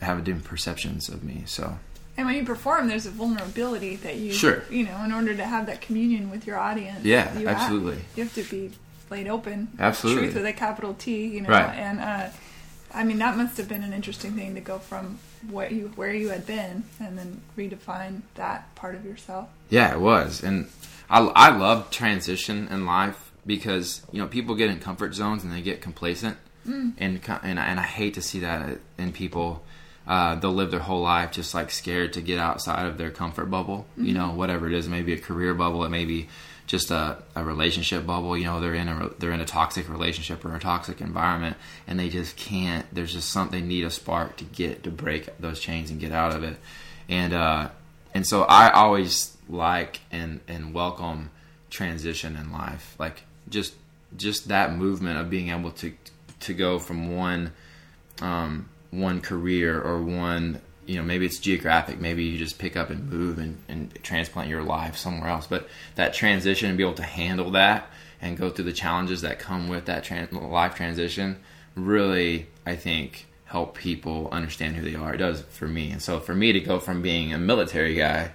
have different perceptions of me so and when you perform, there's a vulnerability that you, Sure. you know, in order to have that communion with your audience. Yeah, you have- absolutely. you have to be laid open. Absolutely. Truth with a capital T, you know. Right. And uh, I mean, that must have been an interesting thing to go from where you where you had been and then redefine that part of yourself. Yeah, it was, and I I love transition in life because you know people get in comfort zones and they get complacent, and and I, and I hate to see that in people. Uh, they'll live their whole life just like scared to get outside of their comfort bubble. You know, whatever it is, maybe a career bubble, it may be just a, a relationship bubble. You know, they're in a they're in a toxic relationship or a toxic environment, and they just can't. There's just something they need a spark to get to break those chains and get out of it. And uh, and so I always like and and welcome transition in life, like just just that movement of being able to to go from one um, one career or one you know maybe it's geographic maybe you just pick up and move and, and transplant your life somewhere else. But that transition and be able to handle that and go through the challenges that come with that tran- life transition really i think help people understand who they are. It does for me. And so for me to go from being a military guy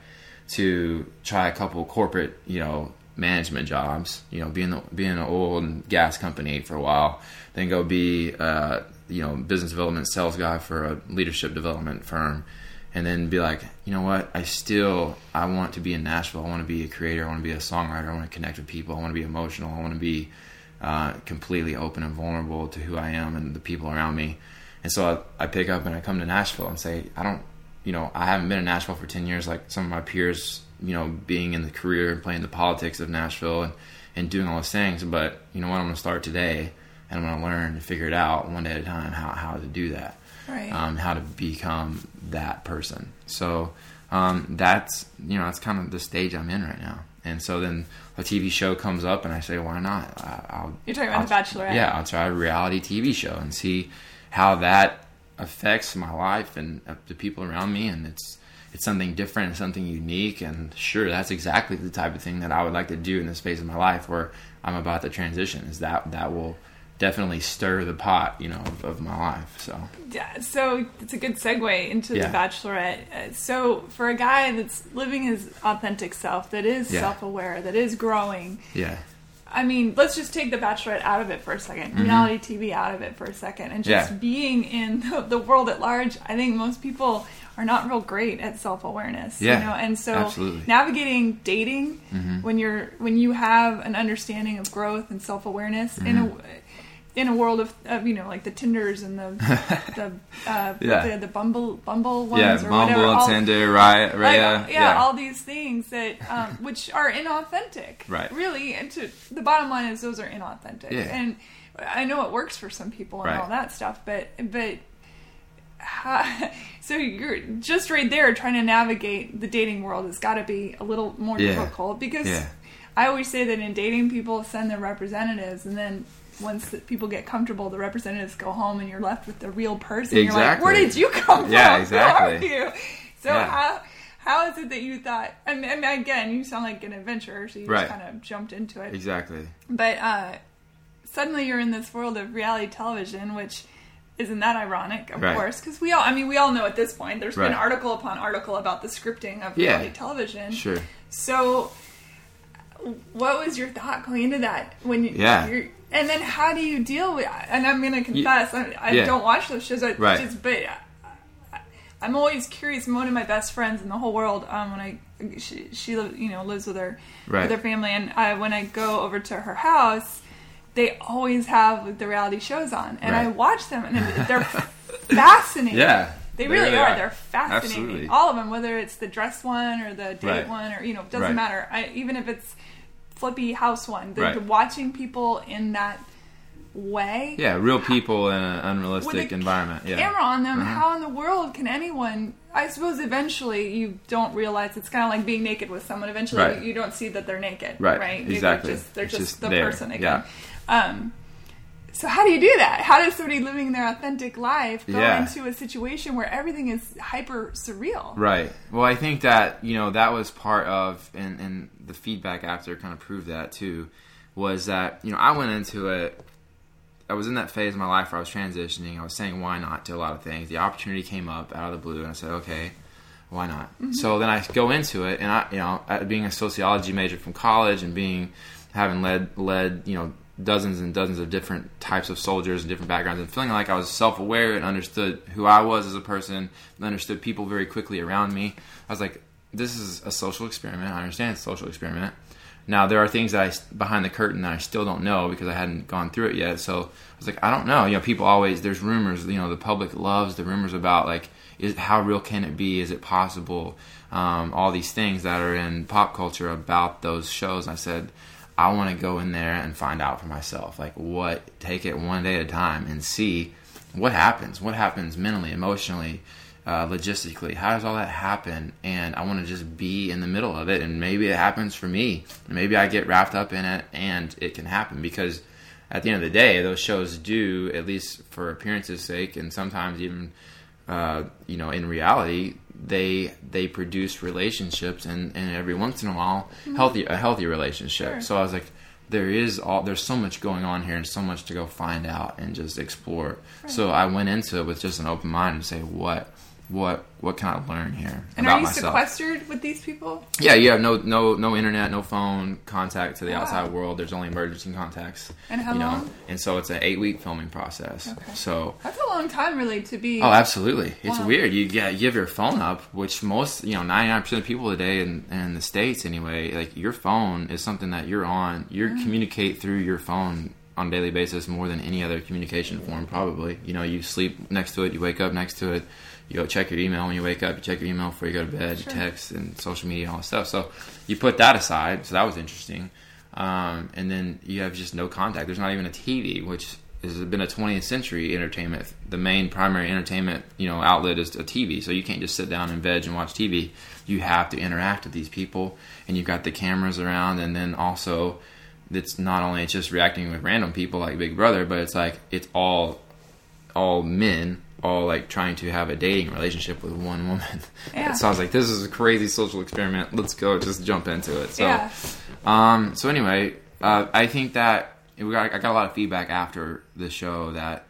to try a couple corporate you know management jobs you know being being an oil and gas company for a while then go be uh, you know business development sales guy for a leadership development firm and then be like you know what? I still i want to be in nashville. I want to be a creator. I want to be a songwriter. I want to connect with people. I want to be emotional. I want to be uh, completely open and vulnerable to who i am and the people around me. And so I, I pick up and i come to nashville and say i don't you know i haven't been in nashville for 10 years like some of my peers you know being in the career and playing the politics of nashville and, and doing all those things but you know what? I'm going to start today and I'm going to learn and figure it out one day at a time how, how to do that, Right. um, how to become that person. So um, that's you know that's kind of the stage I'm in right now. And so then a TV show comes up, and I say, why not? I, I'll, You're talking about I'll- The Bachelorette. Yeah, I'll try a reality TV show and see how that affects my life and uh, the people around me. And it's it's something different, it's something unique. And sure, that's exactly the type of thing that I would like to do in this phase of my life where I'm about to transition. Is that that will definitely stir the pot, you know, of, of my life. So Yeah, so it's a good segue into Yeah. the Bachelorette. Uh, So for a guy that's living his authentic self, that is Yeah. self-aware, that is growing. yeah, I mean, let's just take the Bachelorette out of it for a 2nd reality TV out of it for a second, and just Mm-hmm. Yeah. being in the, the world at large. I think most people are not real great at self-awareness. Yeah, you know, and so absolutely. Mm-hmm. navigating dating when you're when you have an understanding of growth and self-awareness in Mm-hmm. a in a world of, of you know like the Tinders and the the uh, Yeah. the, the Bumble Bumble ones yeah, or Bumble, whatever. all- Tinder, Raya, like, Raya, yeah, all these things that um, which are inauthentic. Right. Really, and to the bottom line is those are inauthentic. Yeah. And I know it works for some people and Right. all that stuff, but but so you're just right there trying to navigate the dating world has got to be a little more Yeah. difficult because Yeah. I always say that in dating people send their representatives and then once the people get comfortable, the representatives go home, and you're left with the real person. You're like, "Where did you come from? Yeah, Who exactly. are you?" So Yeah. how how is it that you thought? I mean, I mean, again, you sound like an adventurer, so you Right. just kind of jumped into it. exactly. But uh, suddenly you're in this world of reality television, which isn't that ironic, of Right. course? Because we all, I mean, we all know at this point. There's been article upon article about the scripting of Yeah. reality television. Sure. So, what was your thought going into that when you? Yeah. And then how do you deal with? And I'm going to confess, I, I Yeah. don't watch those shows. I Right. just, but I, I'm always curious. One of my best friends in the whole world, um, when I she, she you know lives with her Right. with her family, and I, when I go over to her house, they always have the reality shows on, and I watch them, and they're fascinating. Yeah, They they really really are. are. They're fascinating. Absolutely. All of them, whether it's the dress one or the date Right. one, or you know, it doesn't Right. matter. I, even if it's flippy house one, the, Right. the watching people in that way. Yeah, real people in an unrealistic With a environment. Yeah. Camera on them. Uh-huh. How in the world can anyone? I suppose eventually you don't realize it's kind of like being naked with someone. Eventually Right. you, you don't see that they're naked. Right, Right. They're exactly. just, they're just, just the there, person again. yeah. Um, so how do you do that? How does somebody living their authentic life go Yeah. into a situation where everything is hyper surreal? Right. Well, I think that you know that was part of, and and the feedback after kind of proved that too, was that you know I went into it. I was in that phase of my life where I was transitioning. I was saying why not to a lot of things. The opportunity came up out of the blue, and I said, okay, why not? Mm-hmm. So then I go into it, and I, you know, being a sociology major from college and being having led led you know dozens and dozens of different types of soldiers and different backgrounds, and feeling like I was self aware and understood who I was as a person, and understood people very quickly around me. I was like, this is a social experiment. I understand it's a social experiment. Now there are things that I behind the curtain that I still don't know because I hadn't gone through it yet. So I was like, I don't know. You know, people always there's rumors. You know, the public loves the rumors about like, is how real can it be? Is it possible? Um, all these things that are in pop culture about those shows. I said, I want to go in there and find out for myself. Like, what? Take it one day at a time and see what happens. What happens mentally, emotionally, uh, logistically? How does all that happen? And I want to just be in the middle of it. And maybe it happens for me. Maybe I get wrapped up in it, and it can happen because at the end of the day, those shows do, at least for appearances' sake, and sometimes even, uh, you know, in reality, they they produce relationships, and, and every once in a while, healthy a healthy relationship. Sure. So I was like, there is all there's so much going on here, and so much to go find out and just explore. So I went into it with just an open mind and say, what what what can I learn here And about are you myself? sequestered with these people? Yeah, you have no no no internet, no phone contact to the Wow. outside world. There's only emergency contacts. And how you know, long? And so it's an eight week filming process. Okay. So That's a long time, really, to be. oh, absolutely, it's Wow. weird. You yeah, you give your phone up, which most you know, 99 percent of people today in, in the states anyway, like your phone is something that you're on. You Mm. communicate through your phone on a daily basis more than any other communication form. Probably, you know, you sleep next to it, you wake up next to it. You go check your email when you wake up. You check your email before you go to bed. Sure. You text and social media and all that stuff. So you put that aside. So that was interesting. Um, and then you have just no contact. There's not even a TV, which has been a 20th century entertainment. The main primary entertainment, you know, outlet is a TV. So you can't just sit down and veg and watch TV. You have to interact with these people, and you've got the cameras around, and then also it's not only just reacting with random people like Big Brother, but it's like it's all all men all like trying to have a dating relationship with one woman. Yeah. so I was like, this is a crazy social experiment. Let's go, just jump into it. So, Yeah. um, so anyway, uh, I think that we got, I got a lot of feedback after the show that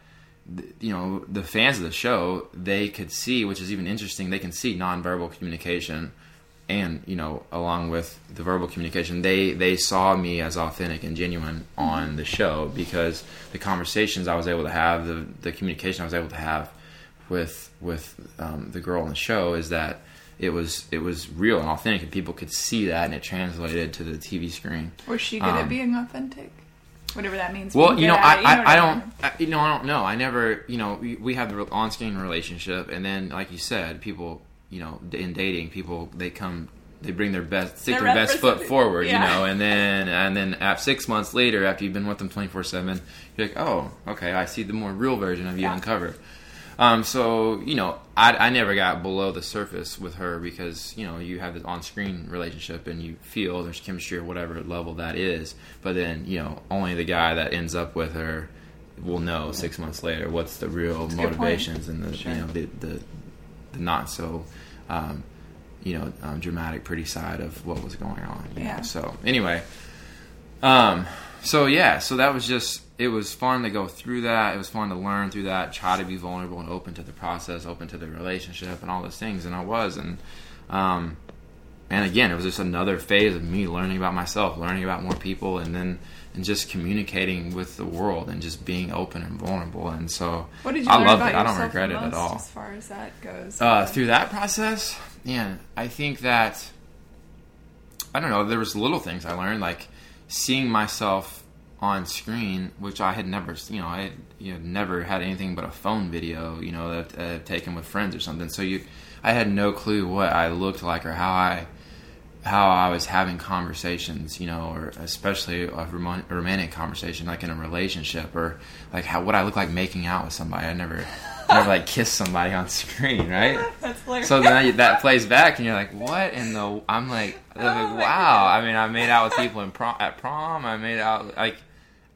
you know the fans of the show they could see, which is even interesting. They can see nonverbal communication, and you know along with the verbal communication, they they saw me as authentic and genuine on the show because the conversations I was able to have, the the communication I was able to have with with um, the girl on the show is that it was it was real and authentic, and people could see that, and it translated to the TV screen. Was she good Um, at being authentic? Whatever that means. Well, you know, I, it, I, know what I don't, I, you know, I don't know. I never, you know, we, we have the on-screen relationship, and then, like you said, people, you know, in dating, people they come, they bring their best, stick Their best foot forward, yeah. you know, and then, and then, at six months later, after you've been with them twenty-four seven, you're like, oh, okay, I see the more real version of you Yeah. uncovered. Um, so you know, I, I never got below the surface with her because you know you have this on-screen relationship and you feel there's chemistry or whatever level that is. But then you know, only the guy that ends up with her will know six months later what's the real point. motivations and the Sure. you know the the, the not so um, you know um, dramatic, pretty side of what was going on. you know. Yeah. So anyway, um, so yeah, so that was just it was fun to go through that. It was fun to learn through that, try to be vulnerable and open to the process, open to the relationship, and all those things. And I was, and um, and again, it was just another phase of me learning about myself, learning about more people, and then and just communicating with the world and just being open and vulnerable. And so What did you I about it. I don't regret it at all. As far as that goes, Uh, through that process, yeah, I think that I don't know. There was little things I learned, like seeing myself on screen, which I had never, you know, I had you know, never had anything but a phone video, you know, that uh, taken with friends or something. So you, I had no clue what I looked like or how I, how I was having conversations, you know, or especially a romantic conversation, like in a relationship, or like how what I look like making out with somebody. I never, never like kissed somebody on screen, right? that's hilarious. So then that plays back, and you're like, "What in the?" I'm like, like, Oh my "Wow!" I mean, I made out with people in prom, at prom. I made out like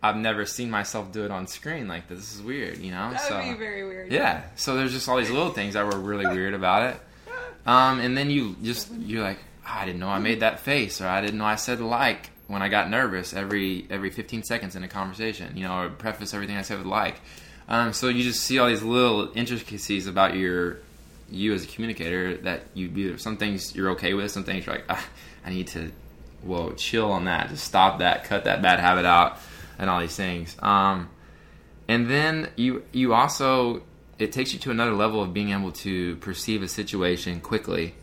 I've never seen myself do it on screen like this. This is weird, you know. that so would be very weird. yeah, so there's just all these little things that were really weird about it. Um, and then you just you're like, "Ah, I didn't know I made that face, or I didn't know I said like when I got nervous every every 15 seconds in a conversation, you know, or preface everything I said with like. Um, so you just see all these little intricacies about your you as a communicator that you do. Some things you're okay with, some things you're like, ah, I need to, whoa, chill on that, just stop that, cut that bad habit out, and all these things. Um, and then you you also it takes you to another level of being able to perceive a situation quickly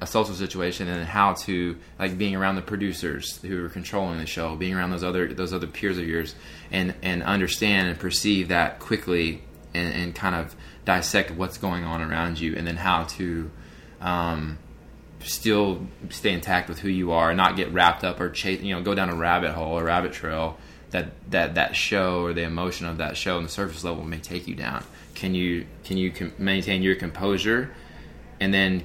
a social situation and how to like being around the producers who are controlling the show being around those other those other peers of yours and and understand and perceive that quickly and, and kind of dissect what's going on around you and then how to um, still stay intact with who you are and not get wrapped up or chase you know go down a rabbit hole or rabbit trail that that that show or the emotion of that show on the surface level may take you down. Can you can you maintain your composure? And then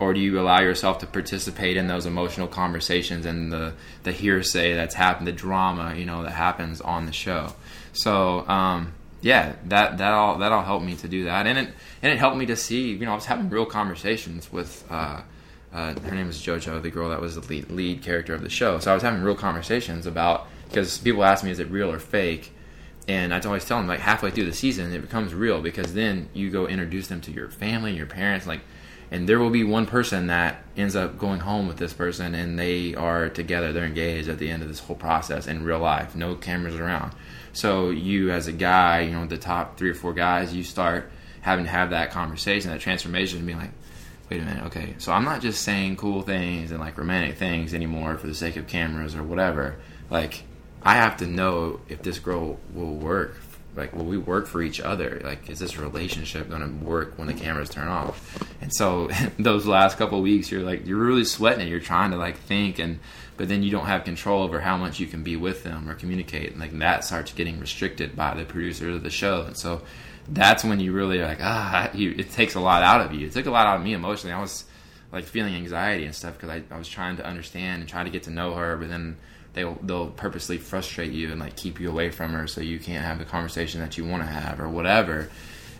or do you allow yourself to participate in those emotional conversations and the the hearsay that's happened the drama you know that happens on the show? So um yeah that that all that all helped me to do that. And it and it helped me to see you know I was having real conversations with uh uh, her name was JoJo, the girl that was the lead, lead character of the show. So I was having real conversations about because people ask me, is it real or fake? And I always tell them like halfway through the season, it becomes real because then you go introduce them to your family, your parents, like, and there will be one person that ends up going home with this person, and they are together, they're engaged at the end of this whole process in real life, no cameras around. So you, as a guy, you know, the top three or four guys, you start having to have that conversation, that transformation, and being like, wait a minute, okay, so I'm not just saying cool things and like romantic things anymore for the sake of cameras or whatever. Like, I have to know if this girl will work like, will we work for each other. Like, is this relationship going to work when the cameras turn off? And so, those last couple weeks, you're like, you're really sweating. it. You're trying to like think, and but then you don't have control over how much you can be with them or communicate. And like that starts getting restricted by the producer of the show. And so, that's when you really are like, ah, you, it takes a lot out of you. It took a lot out of me emotionally. I was like feeling anxiety and stuff because I, I was trying to understand and try to get to know her, but then they'll they'll purposely frustrate you and like keep you away from her so you can't have the conversation that you want to have or whatever.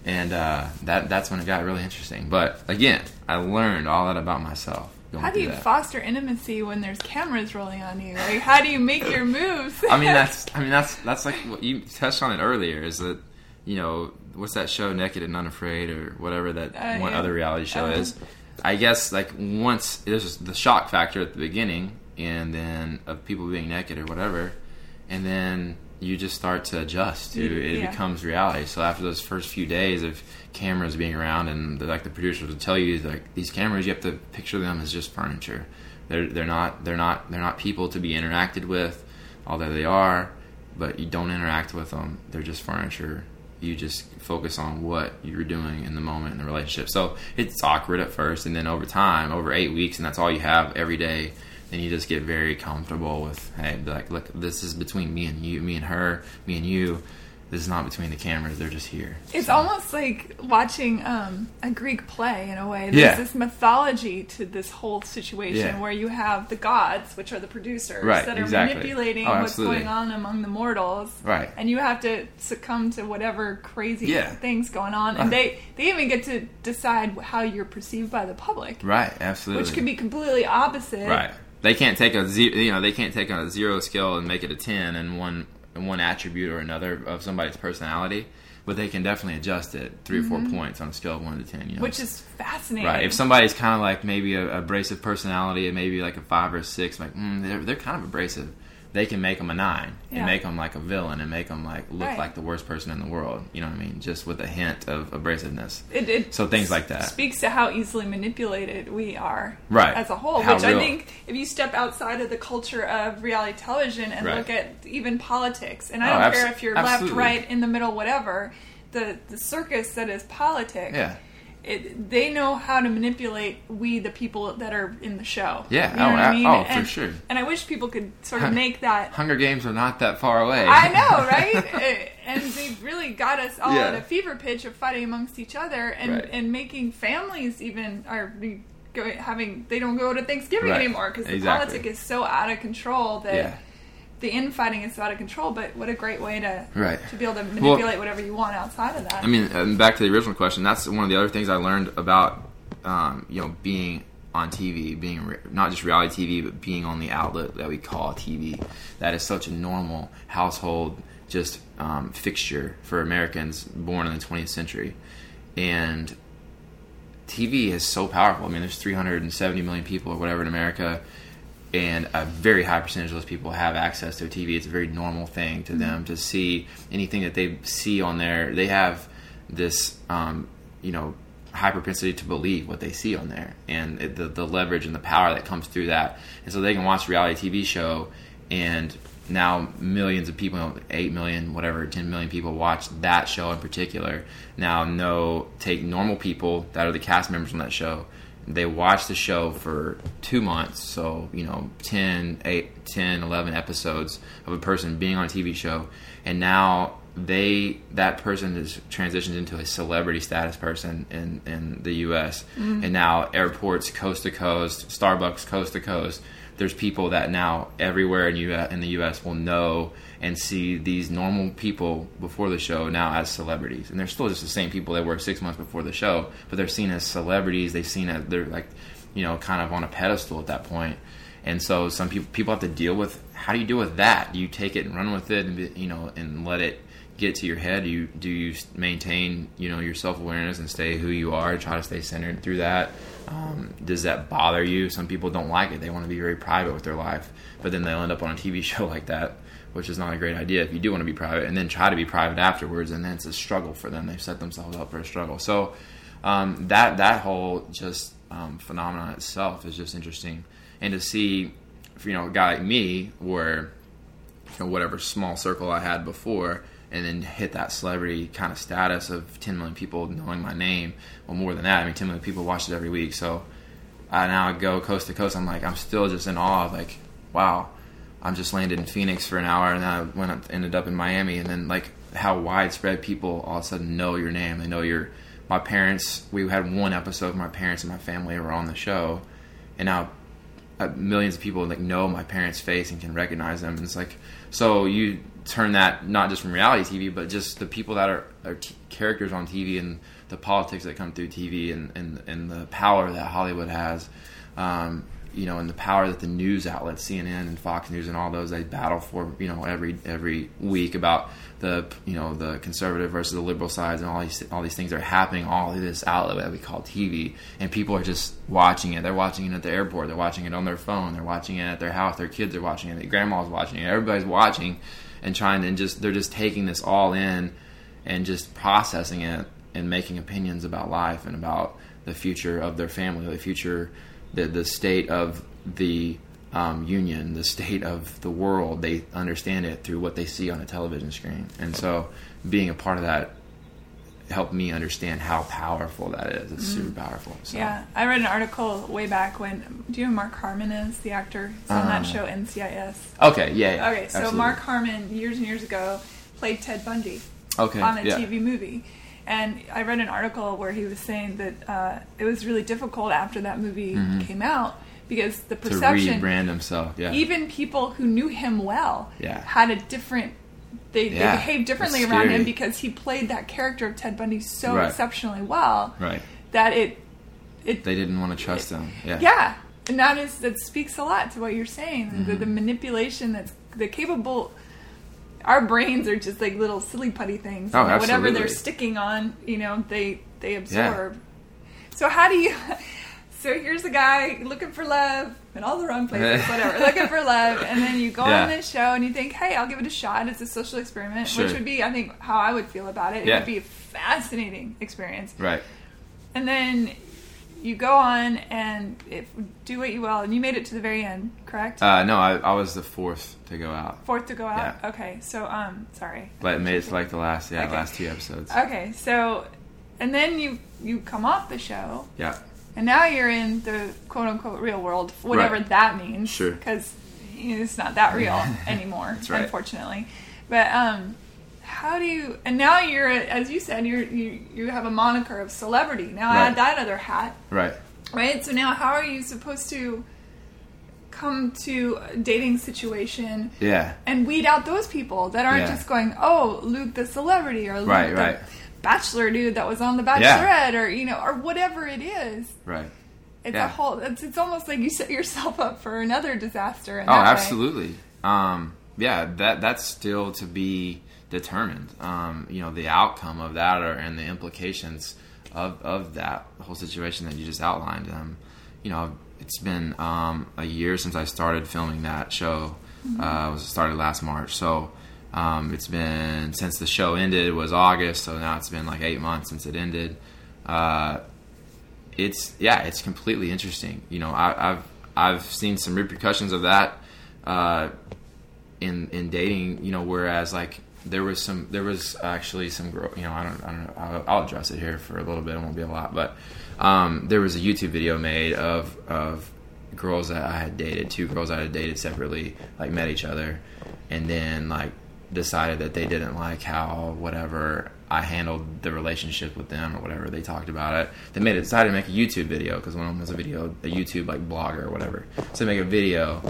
And uh, that that's when it got really interesting. But again, I learned all that about myself. How do you that. foster intimacy when there's cameras rolling on you? Like, how do you make your moves? I mean, that's I mean that's that's like what you touched on it earlier. Is that you know what's that show, Naked and Unafraid, or whatever that uh, one yeah. other reality show uh-huh. is. I guess like once there's the shock factor at the beginning, and then of people being naked or whatever, and then you just start to adjust to it yeah. becomes reality. So after those first few days of cameras being around, and the, like the producers will tell you like these cameras, you have to picture them as just furniture. They're they're not they're not they're not people to be interacted with, although they are, but you don't interact with them. They're just furniture you just focus on what you're doing in the moment in the relationship. So it's awkward at first, and then over time, over eight weeks, and that's all you have every day. Then you just get very comfortable with, hey, like, look, this is between me and you, me and her, me and you this is not between the cameras; they're just here. It's so. almost like watching um, a Greek play in a way. There's yeah. this mythology to this whole situation yeah. where you have the gods, which are the producers, right, that are exactly. manipulating oh, what's going on among the mortals, right? And you have to succumb to whatever crazy yeah. things going on, and they they even get to decide how you're perceived by the public, right? Absolutely, which can be completely opposite, right? They can't take a zero, you know, they can't take a zero scale and make it a ten, and one one attribute or another of somebody's personality, but they can definitely adjust it 3 mm-hmm. or four mm-hmm. points on a scale of one to ten. You know, which is fascinating. Right. If somebody's kind of like maybe a abrasive personality and maybe like a five or a six, like mm, they're they're kind of abrasive they can make them a nine yeah. and make them like a villain and make them like look right. like the worst person in the world. You know what I mean? Just with a hint of abrasiveness. It, it so things like that speaks to how easily manipulated we are, right, as a whole. How which real. I think, if you step outside of the culture of reality television and right. look at even politics, and I oh, don't abso- care if you're absolutely. left, right, in the middle, whatever, the the circus that is politics. Yeah it, they know how to manipulate we the people that are in the show. Yeah, you know oh, I mean? oh, and, for sure. And I wish people could sort of make that. Hunger Games are not that far away. I know, right? Uh, and they really got us all yeah. at a fever pitch of fighting amongst each other and right. and making families even are going having they don't go to Thanksgiving right. anymore because the exactly. politics is so out of control that. Yeah the infighting is out of control, but what a great way to right. to be able to manipulate well, whatever you want outside of that. I mean, back to the original question. That's one of the other things I learned about um, you know being on TV, being re- not just reality TV, but being on the outlet that we call TV. That is such a normal household just um, fixture for Americans born in the 20th century, and TV is so powerful. I mean, there's 370 million people or whatever in America and a very high percentage of those people have access to a TV. It's a very normal thing to mm-hmm. them to see anything that they see on there. They have this, um, you know, high propensity to believe what they see on there, and it, the the leverage and the power that comes through that. And so they can watch a reality TV show, and now millions of people, eight million, whatever, ten million people watch that show in particular. Now, no, take normal people that are the cast members on that show they watch the show for two months so you know 10 8 10 11 episodes of a person being on a tv show and now they that person has transitioned into a celebrity status person in in the us mm-hmm. and now airports coast to coast starbucks coast to coast there's people that now everywhere in, US, in the us will know and see these normal people before the show now as celebrities, and they're still just the same people they were six months before the show, but they're seen as celebrities. They've seen as they're like, you know, kind of on a pedestal at that point. And so some people people have to deal with how do you deal with that? Do you take it and run with it, and you know, and let it get to your head? Do you do you maintain you know your self awareness and stay who you are? Try to stay centered through that. Um, does that bother you? Some people don't like it. They want to be very private with their life, but then they'll end up on a TV show like that which is not a great idea if you do want to be private, and then try to be private afterwards, and then it's a struggle for them. They've set themselves up for a struggle. So um, that that whole just um, phenomenon itself is just interesting, and to see, you know, a guy like me, where you know whatever small circle I had before, and then hit that celebrity kind of status of 10 million people knowing my name. Well, more than that, I mean, 10 million people watch it every week. So I now go coast to coast. I'm like, I'm still just in awe of like, wow, I'm just landed in Phoenix for an hour, and then I went ended up in Miami, and then like how widespread people all of a sudden know your name. They know your my parents. We had one episode of my parents and my family were on the show, and now uh, millions of people like know my parents' face and can recognize them. And it's like so you turn that not just from reality TV, but just the people that are, are t- characters on TV and the politics that come through TV and, and, and the power that Hollywood has. Um, you know, and the power that the news outlets, CNN and Fox News and all those, they battle for, you know, every every week about the, you know, the conservative versus the liberal sides and all these all these things are happening all of this outlet that we call TV, and people are just watching it. They're watching it at the airport. They're watching it on their phone. They're watching it at their house. Their kids are watching it. Their grandma's watching it. Everybody's watching, and trying to and just they're just taking this all in, and just processing it and making opinions about life and about the future of their family, the future the the state of the um, union, the state of the world. They understand it through what they see on a television screen, and so being a part of that helped me understand how powerful that is. It's mm-hmm. super powerful. So. Yeah, I read an article way back when. Do you know Mark Harmon is the actor? He's on that uh. show NCIS. Okay, yeah. yeah okay, so absolutely. Mark Harmon years and years ago played Ted Bundy. Okay, on a yeah. TV movie and I read an article where he was saying that uh, it was really difficult after that movie mm-hmm. came out because the perception to rebrand himself. Yeah. Even people who knew him well yeah. had a different. They, yeah. they behaved differently around him because he played that character of Ted Bundy so right. exceptionally well right. that it it they didn't want to trust it, him. Yeah. Yeah. And that is that speaks a lot to what you're saying. Mm-hmm. The, the manipulation that's the capable our brains are just like little silly putty things. Oh, know, Whatever they're sticking on, you know, they they absorb. Yeah. So how do you? So here's a guy looking for love in all the wrong places, whatever, looking for love, and then you go yeah. on this show and you think, hey, I'll give it a shot. It's a social experiment, sure. which would be, I think, how I would feel about it. It yeah. would be a fascinating experience. Right. And then you go on and if, do what you will, and you made it to the very end, correct? Uh, no, I, I was the fourth to go out. Fourth to go out. Yeah. Okay, so um, sorry. But it made it to like the last, yeah, okay. last two episodes. Okay, so, and then you you come off the show. Yeah. And now you're in the quote unquote real world, whatever right. that means. Sure. Because you know, it's not that real anymore, right. unfortunately. But um, how do you and now you're as you said you're you you have a moniker of celebrity now right. add that other hat right right so now how are you supposed to come to a dating situation yeah and weed out those people that aren't yeah. just going oh luke the celebrity or luke right, the right. bachelor dude that was on the bachelorette yeah. or you know or whatever it is right it's yeah. a whole it's, it's almost like you set yourself up for another disaster oh absolutely um yeah that that's still to be determined. Um, you know, the outcome of that or, and the implications of, of that whole situation that you just outlined. Um, you know, it's been um, a year since I started filming that show. Mm-hmm. Uh, it was started last March, so um, it's been since the show ended was August. So now it's been like eight months since it ended. Uh, it's yeah, it's completely interesting. You know, I, have I've seen some repercussions of that uh, in in dating. You know, whereas like there was some there was actually some you know I don't I don't know I'll, I'll, address it here for a little bit it won't be a lot but um, there was a YouTube video made of of girls that I had dated two girls I had dated separately like met each other and then like decided that they didn't like how whatever I handled the relationship with them or whatever they talked about it. They made it decided to make a YouTube video because one of them was a video a YouTube like blogger or whatever. So they make a video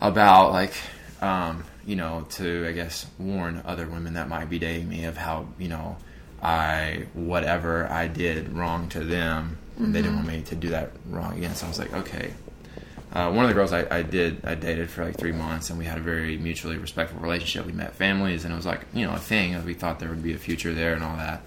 about like um, you know, to I guess warn other women that might be dating me of how you know I whatever I did wrong to them, mm-hmm. they didn't want me to do that wrong again. So I was like, okay. Uh, one of the girls I, I, did I dated for like three months, and we had a very mutually respectful relationship. We met families, and it was like you know a thing. We thought there would be a future there and all that.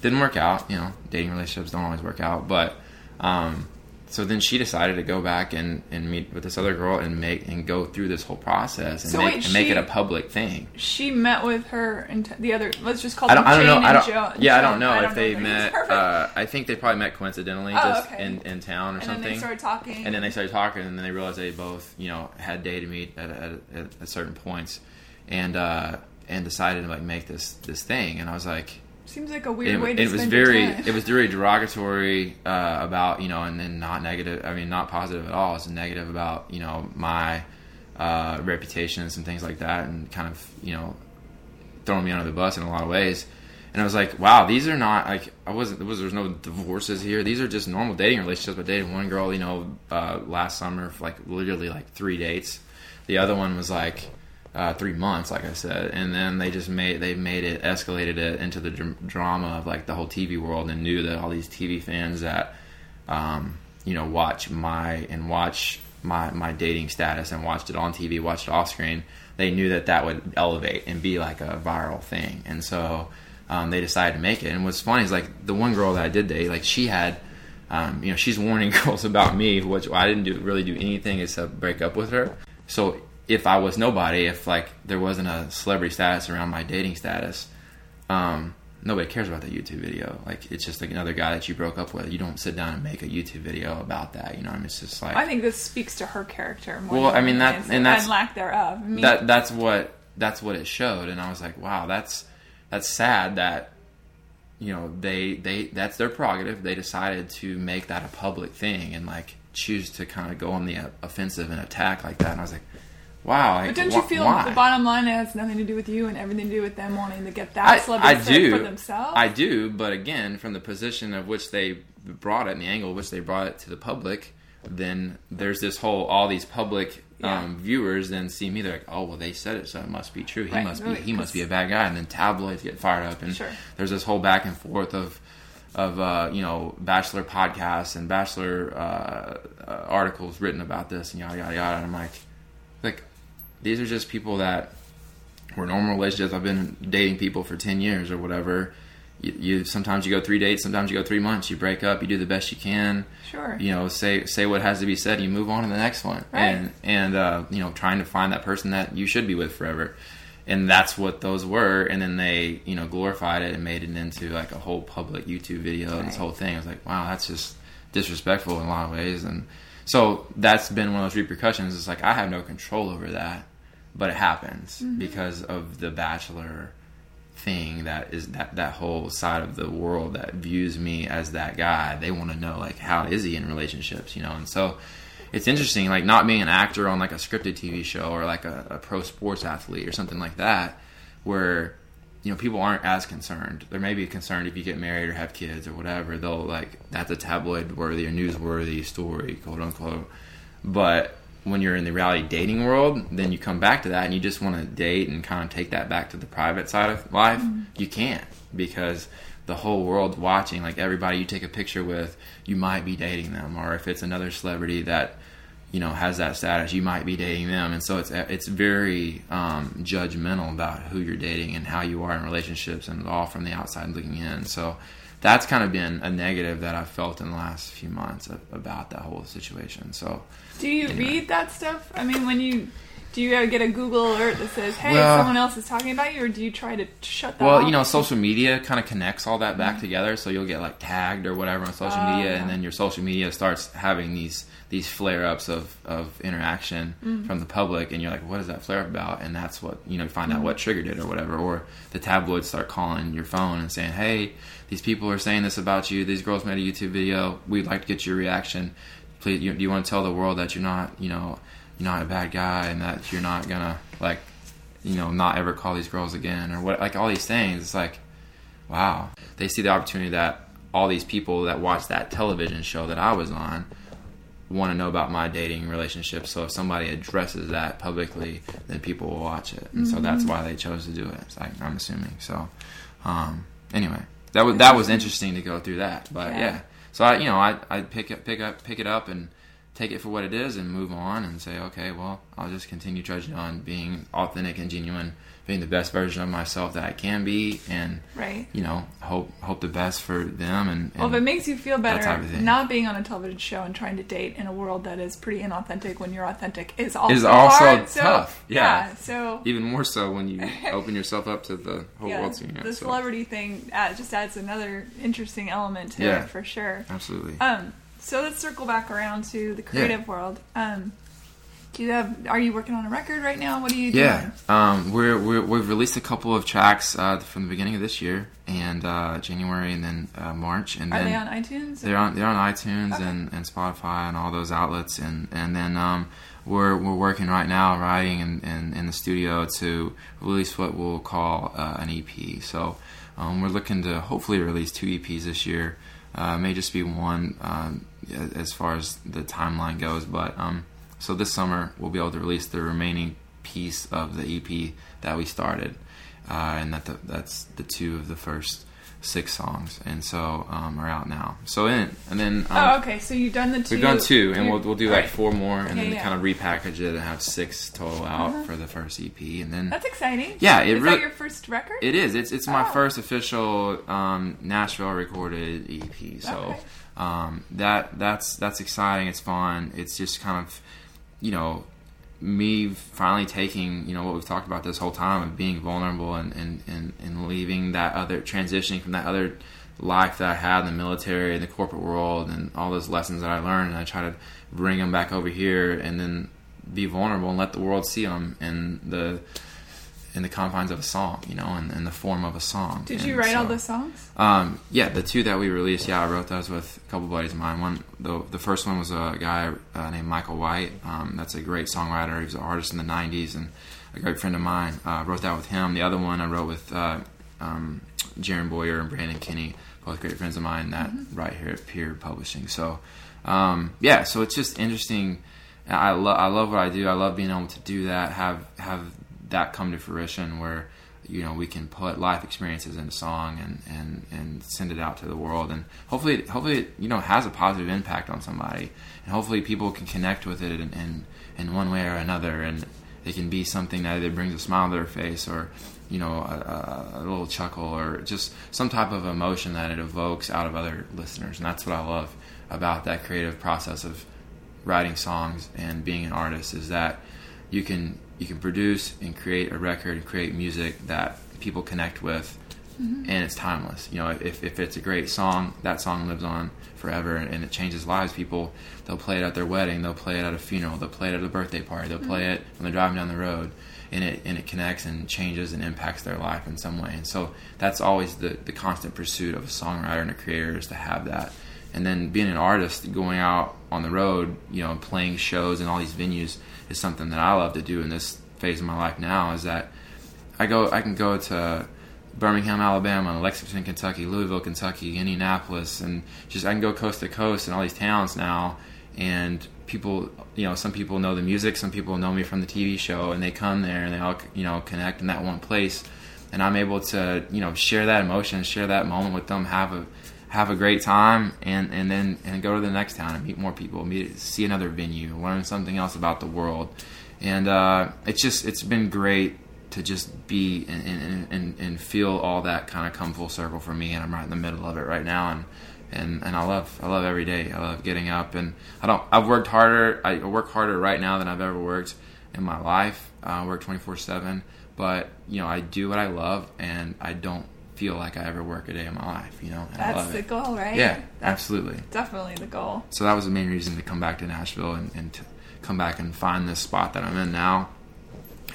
Didn't work out. You know, dating relationships don't always work out, but um, so then she decided to go back and, and meet with this other girl and make and go through this whole process and, so make, wait, and make it a public thing. She met with her and the other. Let's just call I them. don't, I don't know. I don't. Joe, yeah, Joe, I don't know I if they met. Uh, I think they probably met coincidentally, oh, just okay. in, in town or and something. And they started talking. And then they started talking, and then they realized they both, you know, had dated me at, at, at, at certain points, and uh, and decided to like make this this thing. And I was like, Seems like a weird it, way to it was very it was very derogatory uh, about you know and then not negative i mean not positive at all. It's negative about you know my uh, reputation and some things like that and kind of you know throwing me under the bus in a lot of ways. And i was like wow these are not like i wasn't there was there's no divorces here. These are just normal dating relationships. I dated one girl you know uh, last summer for like literally like three dates. The other one was like uh, three months, like I said, and then they just made they made it escalated it into the dr- drama of like the whole TV world, and knew that all these TV fans that um, you know watch my and watch my my dating status and watched it on TV, watched it off screen, they knew that that would elevate and be like a viral thing, and so um, they decided to make it. And what's funny is like the one girl that I did date, like she had. Um, you know, she's warning girls about me, which I didn't do really do anything except break up with her. So if I was nobody, if like there wasn't a celebrity status around my dating status, um, nobody cares about that YouTube video. Like it's just like another guy that you broke up with. You don't sit down and make a YouTube video about that. You know, I mean, it's just like I think this speaks to her character more. Well, than I mean, that- anything, and that's- lack thereof. I mean, that. That's what that's what it showed, and I was like, wow, that's that's sad that you know they they that's their prerogative. They decided to make that a public thing and like choose to kind of go on the uh, offensive and attack like that. And I was like, wow. But don't you feel why? the bottom line has nothing to do with you and everything to do with them wanting to get that I, celebrity I do. for themselves? I do, but again, from the position of which they brought it and the angle which they brought it to the public, then there's this whole all these public Yeah. um, viewers then see me. They're like, oh well, they said it, so it must be true. He Right, must be he must be a bad guy, and then tabloids get fired up, and Sure. there's this whole back and forth of of uh, you know bachelor podcasts and bachelor uh, uh, articles written about this and yada yada yada. And I'm like, like these are just people that were normal relationships. I've been dating people for ten years or whatever. You, you sometimes you go three dates, sometimes you go three months. You break up, you do the best you can. Sure. You know, say say what has to be said. You move on to the next one, Right. and and uh, you know, trying to find that person that you should be with forever. And that's what those were. And then they, you know, glorified it and made it into like a whole public YouTube video and this whole thing. I was like, wow, that's just disrespectful in a lot of ways. And so that's been one of those repercussions. It's like I have no control over that, but it happens Mm-hmm. because of the Bachelor thing that is that that whole side of the world that views me as that guy. They want to know like how is he in relationships you know? And so it's interesting like not being an actor on like a scripted tv show or like a, a pro sports athlete or something like that where you know people aren't as concerned. They may be concerned if you get married or have kids or whatever. They'll like that's a tabloid worthy or newsworthy story quote unquote. But when you're in the reality dating world, then you come back to that and you just want to date and kind of take that back to the private side of life. You can't because the whole world's watching. Like everybody you take a picture with, you might be dating them, or if it's another celebrity that you know has that status, you might be dating them. And so it's it's very um, judgmental about who you're dating and how you are in relationships, and all from the outside looking in. So that's kind of been a negative that I've felt in the last few months about that whole situation. So. Do you read that stuff? I mean, when you do you get a Google alert that says, "Hey, Well- someone else is talking about you," or do you try to shut that? Well, off? you know, social media kind of connects all that back together, so you'll get like tagged or whatever on social Oh, media, and then your social media starts having these these flare ups of of interaction mm-hmm. from the public, and you're like, what is that flare up about? And that's what you know, you find out what mm-hmm. triggered it or whatever, or the tabloids start calling your phone and saying, hey, these people are saying this about you. These girls made a YouTube video. We'd like to get your reaction. Please, you, do you want to tell the world that you're not, you know, you're not a bad guy, and that you're not gonna like you know, not ever call these girls again or what, like all these things. It's like, wow. They see the opportunity that all these people that watch that television show that I was on want to know about my dating relationship. So if somebody addresses that publicly, then people will watch it. And so that's why they chose to do it. It's like, I'm assuming. So, um, anyway, that was, that was interesting to go through that. But Yeah. yeah. So I, you know, I, I pick it, pick up, pick it up and take it for what it is and move on and say, okay, well, I'll just continue trudging on being authentic and genuine, being the best version of myself that I can be, and right. you know, hope hope the best for them. And, and Well, if it makes you feel better, type of thing. not being on a television show and trying to date in a world that is pretty inauthentic when you're authentic is also Is also hard. So, tough, yeah. So even more so when you open yourself up to the whole yeah, world seeing it. the so, celebrity thing uh, just adds another interesting element to Yeah. it for sure. absolutely. Um, so let's circle back around to the creative world. Um, Do you have? Are you working on a record right now? What are you Yeah, doing? um, we're, we're we've released a couple of tracks uh, from the beginning of this year and uh, January and then uh, March and Are then they on iTunes? they're on they're on iTunes Okay. and, and Spotify and all those outlets and and then um, we're we're working right now writing in, in, in the studio to release what we'll call uh, an EP. So um, we're looking to hopefully release two EPs this year. Uh, may just be one um, as far as the timeline goes, but um, so this summer we'll be able to release the remaining piece of the EP that we started, uh, and that the, that's the two of the first six songs, and so um, are out now. So in and then um, oh, okay. So you've done the 2 We've done two, and we'll, we'll do like Right. four more, and Yeah, then yeah. kind of repackage it and have six total out Uh-huh. for the first EP, and then That's exciting. Yeah, it Is really- that your first record? it is. It's it's my Oh. first official um, Nashville recorded EP, so Okay. um, that that's that's exciting. It's fun. It's just kind of you know me finally taking you know what we've talked about this whole time of being vulnerable and and, and, and leaving that other transitioning from that other life that I had in the military and the corporate world and all those lessons that I learned and I try to bring them back over here and then be vulnerable and let the world see them and the in the confines of a song you know in, in the form of a song Did And you write all the songs? um, yeah, the two that we released, yeah, I wrote those with a couple buddies of mine. One, the the first one was a guy uh, named Michael White. Um, that's a great songwriter. He was an artist in the '90s and a great friend of mine. Uh, wrote that with him. The other one I wrote with uh, um, Jaron Boyer and Brandon Kinney, both great friends of mine. That right here at Peer Publishing. So, um, yeah, so it's just interesting. I love I love what I do. I love being able to do that. Have have that come to fruition where you know we can put life experiences into song and, and, and send it out to the world. And hopefully hopefully it you know has a positive impact on somebody. And hopefully people can connect with it in, in, in one way or another. And it can be something that either brings a smile to their face or you know a, a, a little chuckle or just some type of emotion that it evokes out of other listeners. And that's what I love about that creative process of writing songs and being an artist is that you can you can produce and create a record and create music that people connect with mm-hmm. and it's timeless. You know if, if it's a great song that song lives on forever and, and it changes lives. People they'll play it at their wedding they'll play it at a funeral they'll play it at a birthday party they'll play mm-hmm. it when they're driving down the road and it and it connects and changes and impacts their life in some way. And so that's always the, the constant pursuit of a songwriter and a creator is to have that and then being an artist going out on the road you know playing shows in all these venues is something that i love to do in this phase of my life now is that i go i can go to birmingham alabama lexington kentucky louisville kentucky indianapolis and just i can go coast to coast in all these towns now. And people you know some people know the music some people know me from the tv show and they come there and they all you know connect in that one place. And i'm able to you know share that emotion share that moment with them have a have a great time and and then and go to the next town and meet more people meet see another venue learn something else about the world. And uh, it's just it's been great to just be and, and, and, and feel all that kind of come full circle for me. And I'm right in the middle of it right now. And and, and I love I love every day. I love getting up. And I don't I've worked harder I work harder right now than I've ever worked in my life. Uh, I work 24 7 but you know I do what I love and I don't feel like I ever work a day in my life you know That's the it goal, right? yeah absolutely definitely the goal. so that was the main reason to come back to Nashville and, and to come back and find this spot that I'm in now.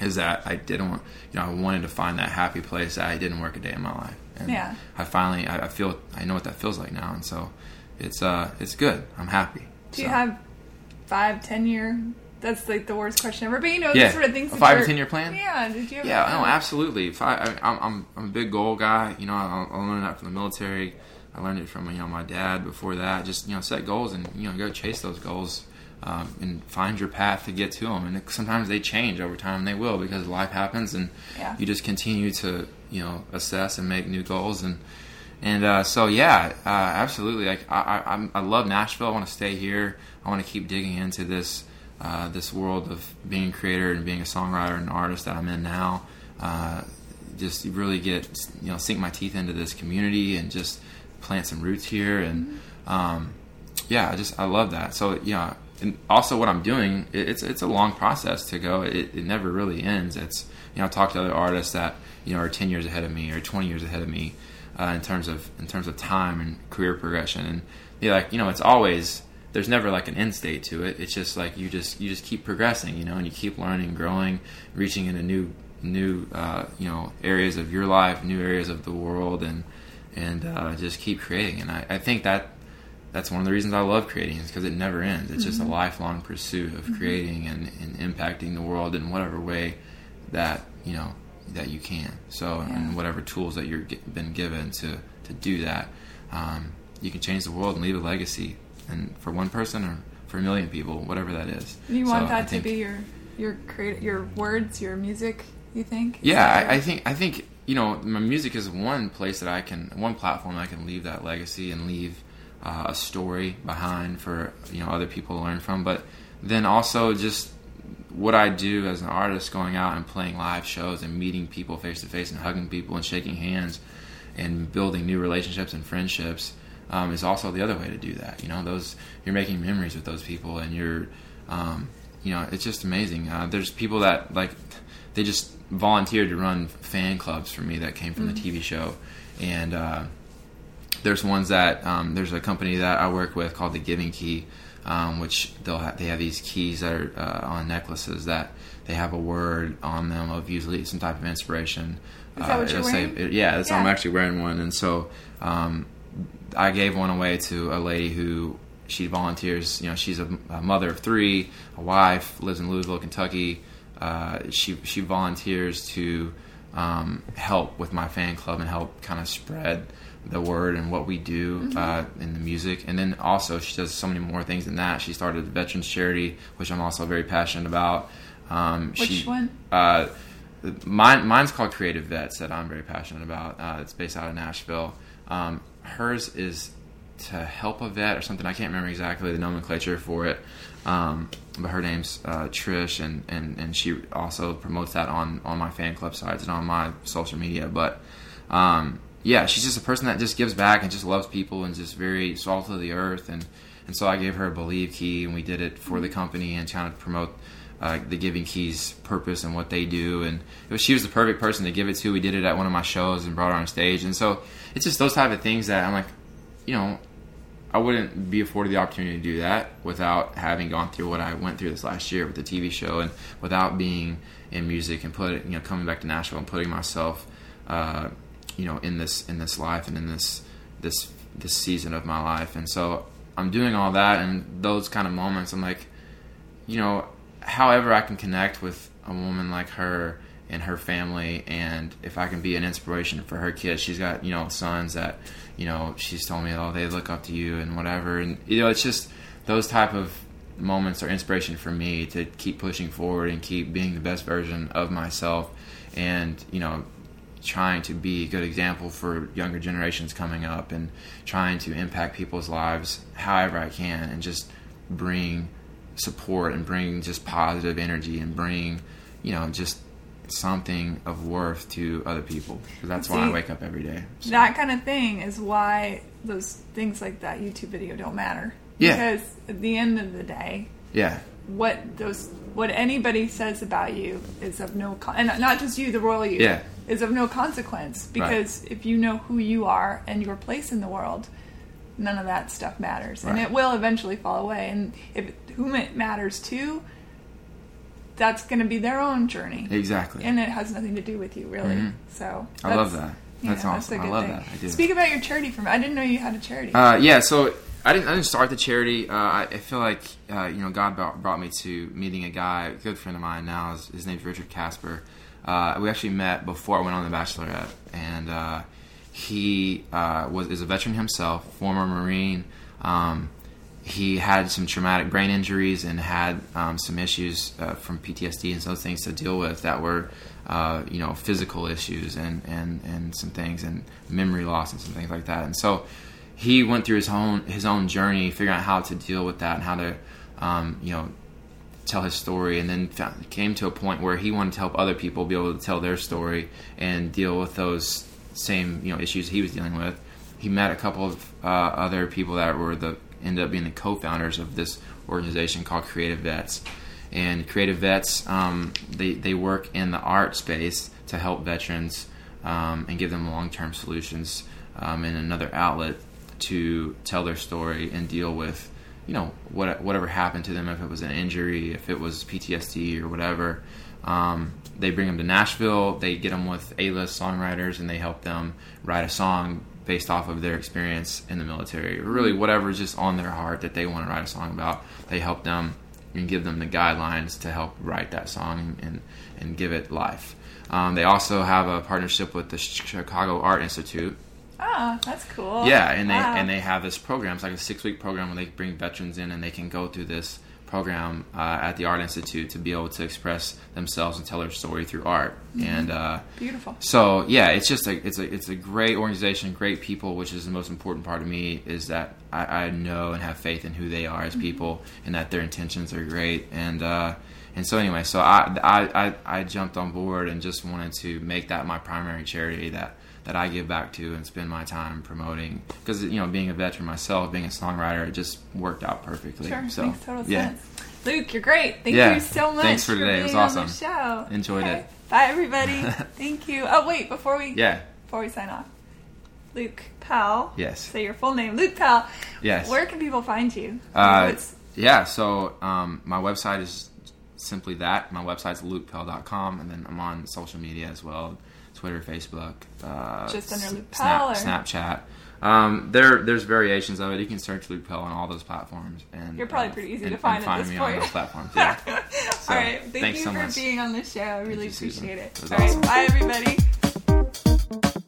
Is that I didn't want, you know, I wanted to find that happy place that I didn't work a day in my life. And Yeah. I finally, I, I feel, I know what that feels like now, and so it's, uh, it's good. I'm happy. Do you So, have five, ten year? That's like the worst question ever. But you know, Yeah. the sort of things. A five or 10 year plan? Yeah. Did you? Ever Yeah, no, absolutely. If I, I'm, I'm, I'm a big goal guy. You know, I, I learned that from the military. I learned it from you know my dad. Before that, just you know, set goals and you know go chase those goals um, and find your path to get to them. And sometimes they change over time. They will because life happens, and Yeah. you just continue to you know assess and make new goals and. And uh, so, yeah, uh, absolutely. Like I, I, I love Nashville. I want to stay here. I want to keep digging into this uh, this world of being a creator and being a songwriter and artist that I'm in now. Uh, just really get you know sink my teeth into this community and just plant some roots here and um, yeah, I just I love that. So yeah, and also what I'm doing, it, it's it's a long process to go. It, it never really ends. It's you know I talk to other artists that you know are 10 years ahead of me or 20 years ahead of me uh, in terms of in terms of time and career progression, and yeah, like you know it's always there's never like an end state to it. It's just like you just you just keep progressing, you know, and you keep learning, growing, reaching into new new uh, you know areas of your life, new areas of the world, and and uh, just keep creating. And I, I think that that's one of the reasons I love creating is because it never ends. It's mm-hmm. just a mm-hmm. lifelong pursuit of mm-hmm. creating and, and, impacting the world in whatever way that you know that you can. So yeah. and whatever tools that you've been given to to do that, um, you can change the world and leave a legacy and for one person or for a million people, whatever that is. You want so that to be your your create your words, your music. You think? Yeah, I, I, think I think you know my music is one place that I can one platform I can leave that legacy and leave uh, a story behind for you know other people to learn from. But then also just what I do as an artist, going out and playing live shows and meeting people face to face and hugging people and shaking hands and building new relationships and friendships um, is also the other way to do that. You know, those you're making memories with those people, and you're, um, you know, it's just amazing. Uh, there's people that like they just volunteered to run fan clubs for me that came from mm-hmm. the TV show, and uh, there's ones that um, there's a company that I work with called the Giving Key. Um, which they'll have, they have these keys that are uh, on necklaces that they have a word on them of usually some type of inspiration. Is that what you're wearing? Say, yeah, yeah. I'm actually wearing one, and so um, I gave one away to a lady who she volunteers. You know, she's a, a mother of three, a wife, lives in Louisville, Kentucky. Uh, she she volunteers to um, help with my fan club and help kind of spread the word and what we do mm-hmm. uh, in the music. And then also she does so many more things than that. She started a veterans charity, which I'm also very passionate about. Um, which she, one? Uh, mine, mine's called Creative Vets that I'm very passionate about. Uh, it's based out of Nashville. Um, hers is to help a vet or something. I can't remember exactly the nomenclature for it. Um, but her name's uh, Trish, and, and, and she also promotes that on, on my fan club sites and on my social media. But um, yeah, she's just a person that just gives back and just loves people and just very salt of the earth. And, and so I gave her a Believe key, and we did it for the company and trying to promote uh, the Giving Keys purpose and what they do. And was, she was the perfect person to give it to. We did it at one of my shows and brought her on stage. And so it's just those type of things that I'm like, you know, I wouldn't be afforded the opportunity to do that without having gone through what I went through this last year with the TV show and without being in music and put you know coming back to Nashville and putting myself uh, you know in this in this life and in this this this season of my life and so I'm doing all that and those kind of moments I'm like you know however I can connect with a woman like her and her family and if I can be an inspiration for her kids she's got you know sons that you know she's told me oh they look up to you and whatever. And you know it's just those type of moments are inspiration for me to keep pushing forward and keep being the best version of myself and you know trying to be a good example for younger generations coming up and trying to impact people's lives however I can and just bring support and bring just positive energy and bring you know just something of worth to other people. That's See, why I wake up every day. So. That kind of thing is why those things like that YouTube video don't matter. Yeah. Because at the end of the day, yeah, what those what anybody says about you is of no con- and not just you, the royal you, yeah. is of no consequence because right. if you know who you are and your place in the world, none of that stuff matters, right. and it will eventually fall away. And if whom it matters to that's going to be their own journey. Exactly. And it has nothing to do with you, really. Mm-hmm. So I love that. That's know, awesome. That's I love thing. that. I do. Speak about your charity for me. I didn't know you had a charity. Uh, yeah, so I didn't. I didn't start the charity. Uh, I, I, feel like uh, you know God brought, brought, me to meeting a guy, a good friend of mine now. His, his name's Richard Casper. Uh, we actually met before I went on The Bachelorette, and uh, he uh, was is a veteran himself, former Marine. Um, he had some traumatic brain injuries and had um, some issues uh, from PTSD and those things to deal with that were, uh, you know, physical issues and, and, and some things and memory loss and some things like that. And so he went through his own his own journey, figuring out how to deal with that and how to, um, you know, tell his story. And then found, came to a point where he wanted to help other people be able to tell their story and deal with those same you know issues he was dealing with. He met a couple of uh, other people that were the ended up being the co-founders of this organization called Creative Vets. And Creative Vets, um, they, they work in the art space to help veterans um, and give them long-term solutions um, and another outlet to tell their story and deal with you know what whatever happened to them, if it was an injury, if it was PTSD or whatever. Um, they bring them to Nashville. They get them with A-list songwriters, and they help them write a song based off of their experience in the military, or really whatever's just on their heart that they want to write a song about. They help them and give them the guidelines to help write that song and and give it life. Um, they also have a partnership with the Chicago Art Institute. Oh, that's cool. Yeah, and they Wow. and they have this program. It's like a six week program where they bring veterans in and they can go through this program uh, at the Art Institute to be able to express themselves and tell their story through art. Mm-hmm. And uh, Beautiful. so yeah, it's just a it's a it's a great organization, great people, which is the most important part of me is that I, I know and have faith in who they are as people and that their intentions are great and uh, and so anyway, so I, I I I jumped on board and just wanted to make that my primary charity that that I give back to and spend my time promoting because you know being a veteran myself, being a songwriter, it just worked out perfectly. Sure, so makes total yeah, sense. Luke, you're great. Thank Yeah, you so much. thanks for today. It was awesome. show. Enjoyed Okay. it. Bye, everybody. Thank you. Oh, wait, before we yeah, before we sign off, Luke Pell. Yes. Say your full name, Luke Pell. yes. Where can people find you? Uh, yeah, so um, my website is simply that. My website's lukepell.com, and then I'm on social media as well Twitter, Facebook. Uh, Just under Luke Pell, Snap, Snapchat. Um, there, there's variations of it. You can search Luke Pell on all those platforms, and You're probably uh, pretty easy and- to find and at this me point. on those platforms. Yeah. All right. Thank thanks you so for much. being on the show. I really Susan. appreciate it. It All right. awesome. Bye, everybody.